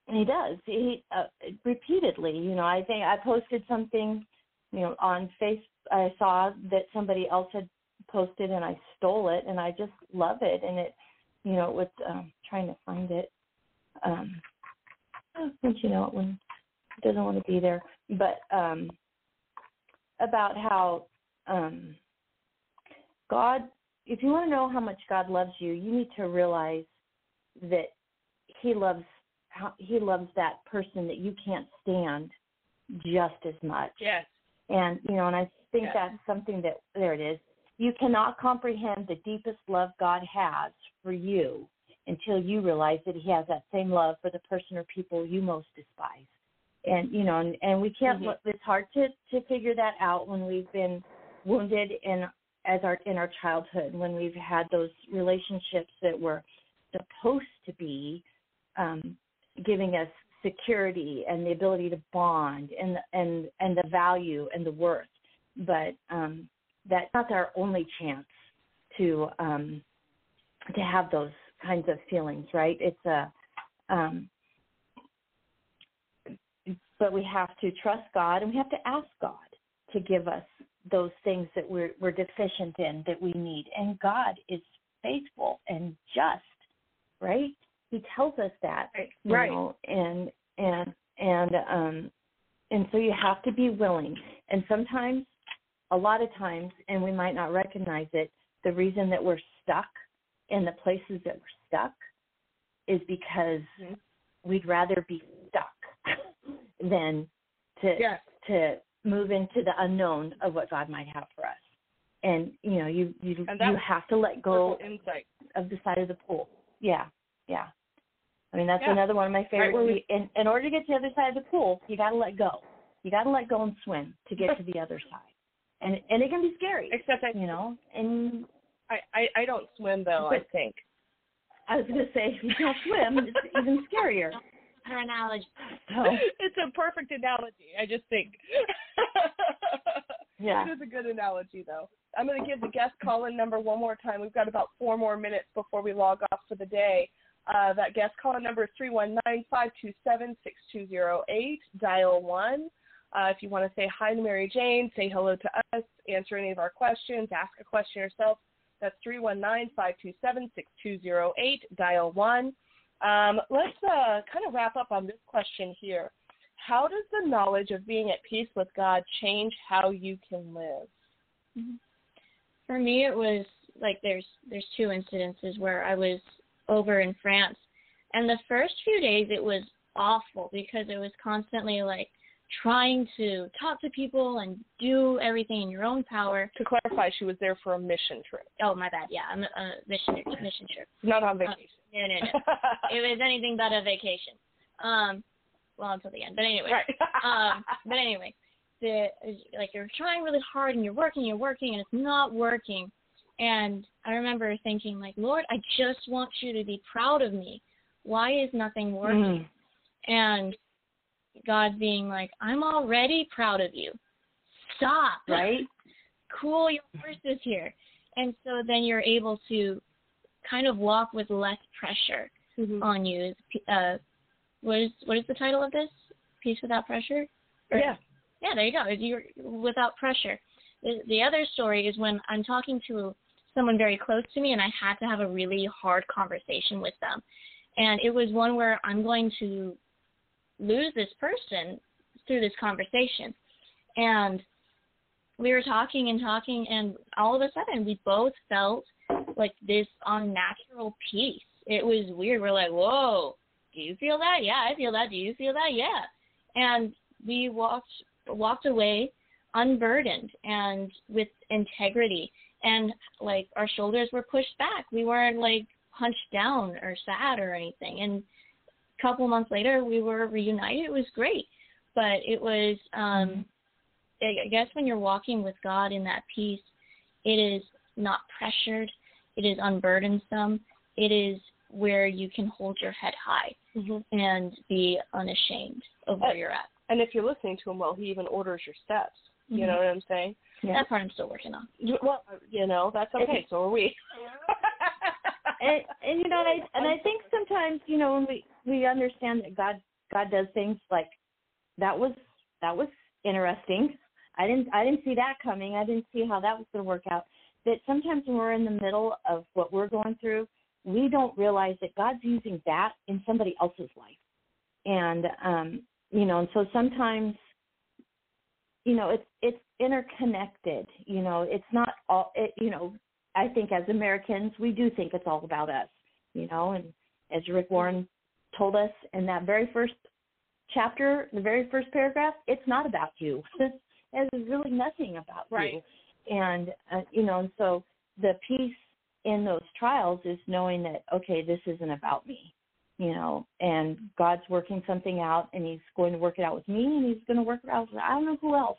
he does. He uh, repeatedly you know i think i posted something you know on face i saw that somebody else had posted and i stole it and i just love it. And it you know with um trying to find it um don't you know it when it doesn't want to be there. But um about how um god if you want to know how much god loves you you need to realize that he loves he loves that person that you can't stand just as much Yes. and you know and i think Yeah. that's something that there it is you cannot comprehend the deepest love god has for you until you realize that he has that same love for the person or people you most despise and you know and, and we can't Mhm. it's hard to to figure that out when we've been wounded in as our in our childhood when we've had those relationships that were supposed to be um giving us security and the ability to bond and and and the value and the worth. But um that's not our only chance to um to have those kinds of feelings right? It's a um, but we have to trust God and we have to ask God to give us those things that we're we're deficient in that we need. And God is faithful and just, right? He tells us that, you Right. know, and and and um and so you have to be willing. And sometimes a lot of times and we might not recognize it, the reason that we're stuck in the places that we're stuck is because we'd rather be stuck *laughs* than to Yes. to move into the unknown of what God might have for us. And you know, you you you have to let go insight. of the side of the pool. Yeah, yeah. I mean, that's Yeah. another one of my favorite. Right, we- in, in order to get to the other side of the pool, you got to let go. You got to let go and swim to get to the other *laughs* side. And and it can be scary, Except I, you know. And I, I, I don't swim though. I think. I was going to say, if you don't swim, it's even scarier. Her analogy. So *laughs* it's a perfect analogy. I just think. *laughs* Yeah. It is a good analogy, though. I'm going to give the guest call in number one more time. We've got about four more minutes before we log off for the day. Uh, that guest call in number is 319 527 6208. Dial 1. Uh, if you want to say hi to Mary Jane, say hello to us, answer any of our questions, ask a question yourself, that's 319 527 6208. Dial 1. Um, let's uh, kind of wrap up on this question here. How does the knowledge of being at peace with God change how you can live? For me, it was like there's there's two incidences where I was over in France, and the first few days it was awful because it was constantly like trying to talk to people and do everything in your own power. To clarify, she was there for a mission trip, Oh my bad, yeah, a, a mission mission trip. not on Uh, vacation. no, no, no. *laughs* it was anything but a vacation. Um, well, until the end. But anyway. right. *laughs* um, but anyway, the like you're trying really hard and you're working, you're working, and it's not working. And I remember thinking, like, Lord, I just want you to be proud of me. Why is nothing working? And God being like, I'm already proud of you. Stop. *laughs* right? Cool your horses here. And so then you're able to kind of walk with less pressure Mhm. on you. Uh, what is what is the title of this? Peace without pressure. Or- Yeah. Yeah, there you go. You're without pressure. The, the other story is when I'm talking to someone very close to me, and I had to have a really hard conversation with them, and it was one where I'm going to lose this person through this conversation, and we were talking and talking, and all of a sudden we both felt like this unnatural peace. It was weird. We're like, whoa, do you feel that? Yeah, I feel that. Do you feel that? Yeah. And we walked walked away unburdened and with integrity and like our shoulders were pushed back. We weren't like hunched down or sad or anything. And couple months later we were reunited. It was great. But it was um I I guess when you're walking with God in that peace, it is not pressured, it is unburdensome, it is where you can hold your head high Mm-hmm. and be unashamed of where Uh, you're at. And if you're listening to him well, he even orders your steps. You Mhm. know what I'm saying? Yeah. That part I'm still working on. You- Well, you know, that's okay. So are we. and, and you know, and I and I think sometimes you know when we we understand that God God does things like that was that was interesting. I didn't I didn't see that coming. I didn't see how that was going to work out. That sometimes when we're in the middle of what we're going through, we don't realize that God's using that in somebody else's life. And um, you know, and so sometimes you know, it's it's interconnected. You know, it's not all it, you know, I think as Americans, we do think it's all about us, you know, and as Rick Warren told us in that very first chapter, the very first paragraph, it's not about you. *laughs* is really nothing about Right. you. And uh, you know, and so the peace in those trials is knowing that okay, this isn't about me, you know, and God's working something out, and He's going to work it out with me, and He's going to work it out. With, I don't know who else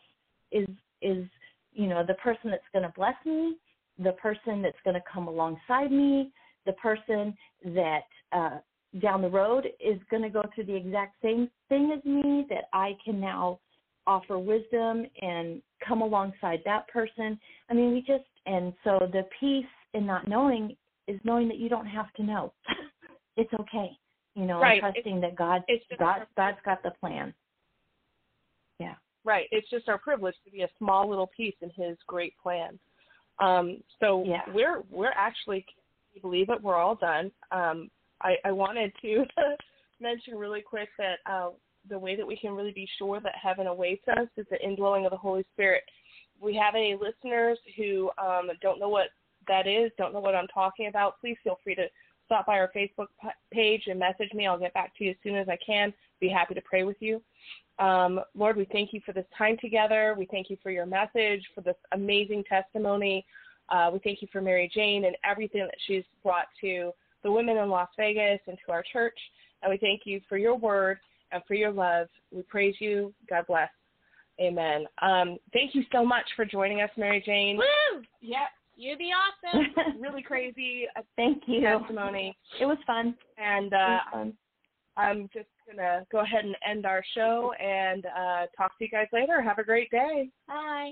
is is you know the person that's going to bless me, the person that's going to come alongside me, the person that uh, down the road is going to go through the exact same thing as me. That I can now offer wisdom and come alongside that person. I mean, we just and so the peace in not knowing is knowing that you don't have to know. *laughs* it's okay. you know, Right. trusting that God, God, God's got the plan. Yeah. Right. It's just our privilege to be a small little piece in His great plan. Um, so Yeah. we're we're actually, you believe it, we're all done. Um, I, I wanted to *laughs* mention really quick that uh, the way that we can really be sure that heaven awaits us is the indwelling of the Holy Spirit. We have any listeners who um, don't know what that is, don't know what I'm talking about, please feel free to stop by our Facebook page and message me. I'll get back to you as soon as I can. Be happy to pray with you. Um, Lord, we thank you for this time together. We thank you for your message, for this amazing testimony. Uh, we thank you for Mary Jane and everything that she's brought to the women in Las Vegas and to our church. And we thank you for your word and for your love. We praise you. God bless. Amen. Um, thank you so much for joining us, MaryJane. Woo! Yep. You'd be awesome. *laughs* really crazy uh, Thank you. testimony. It was fun. And uh, was fun. I'm just going to go ahead and end our show and uh, talk to you guys later. Have a great day. Bye.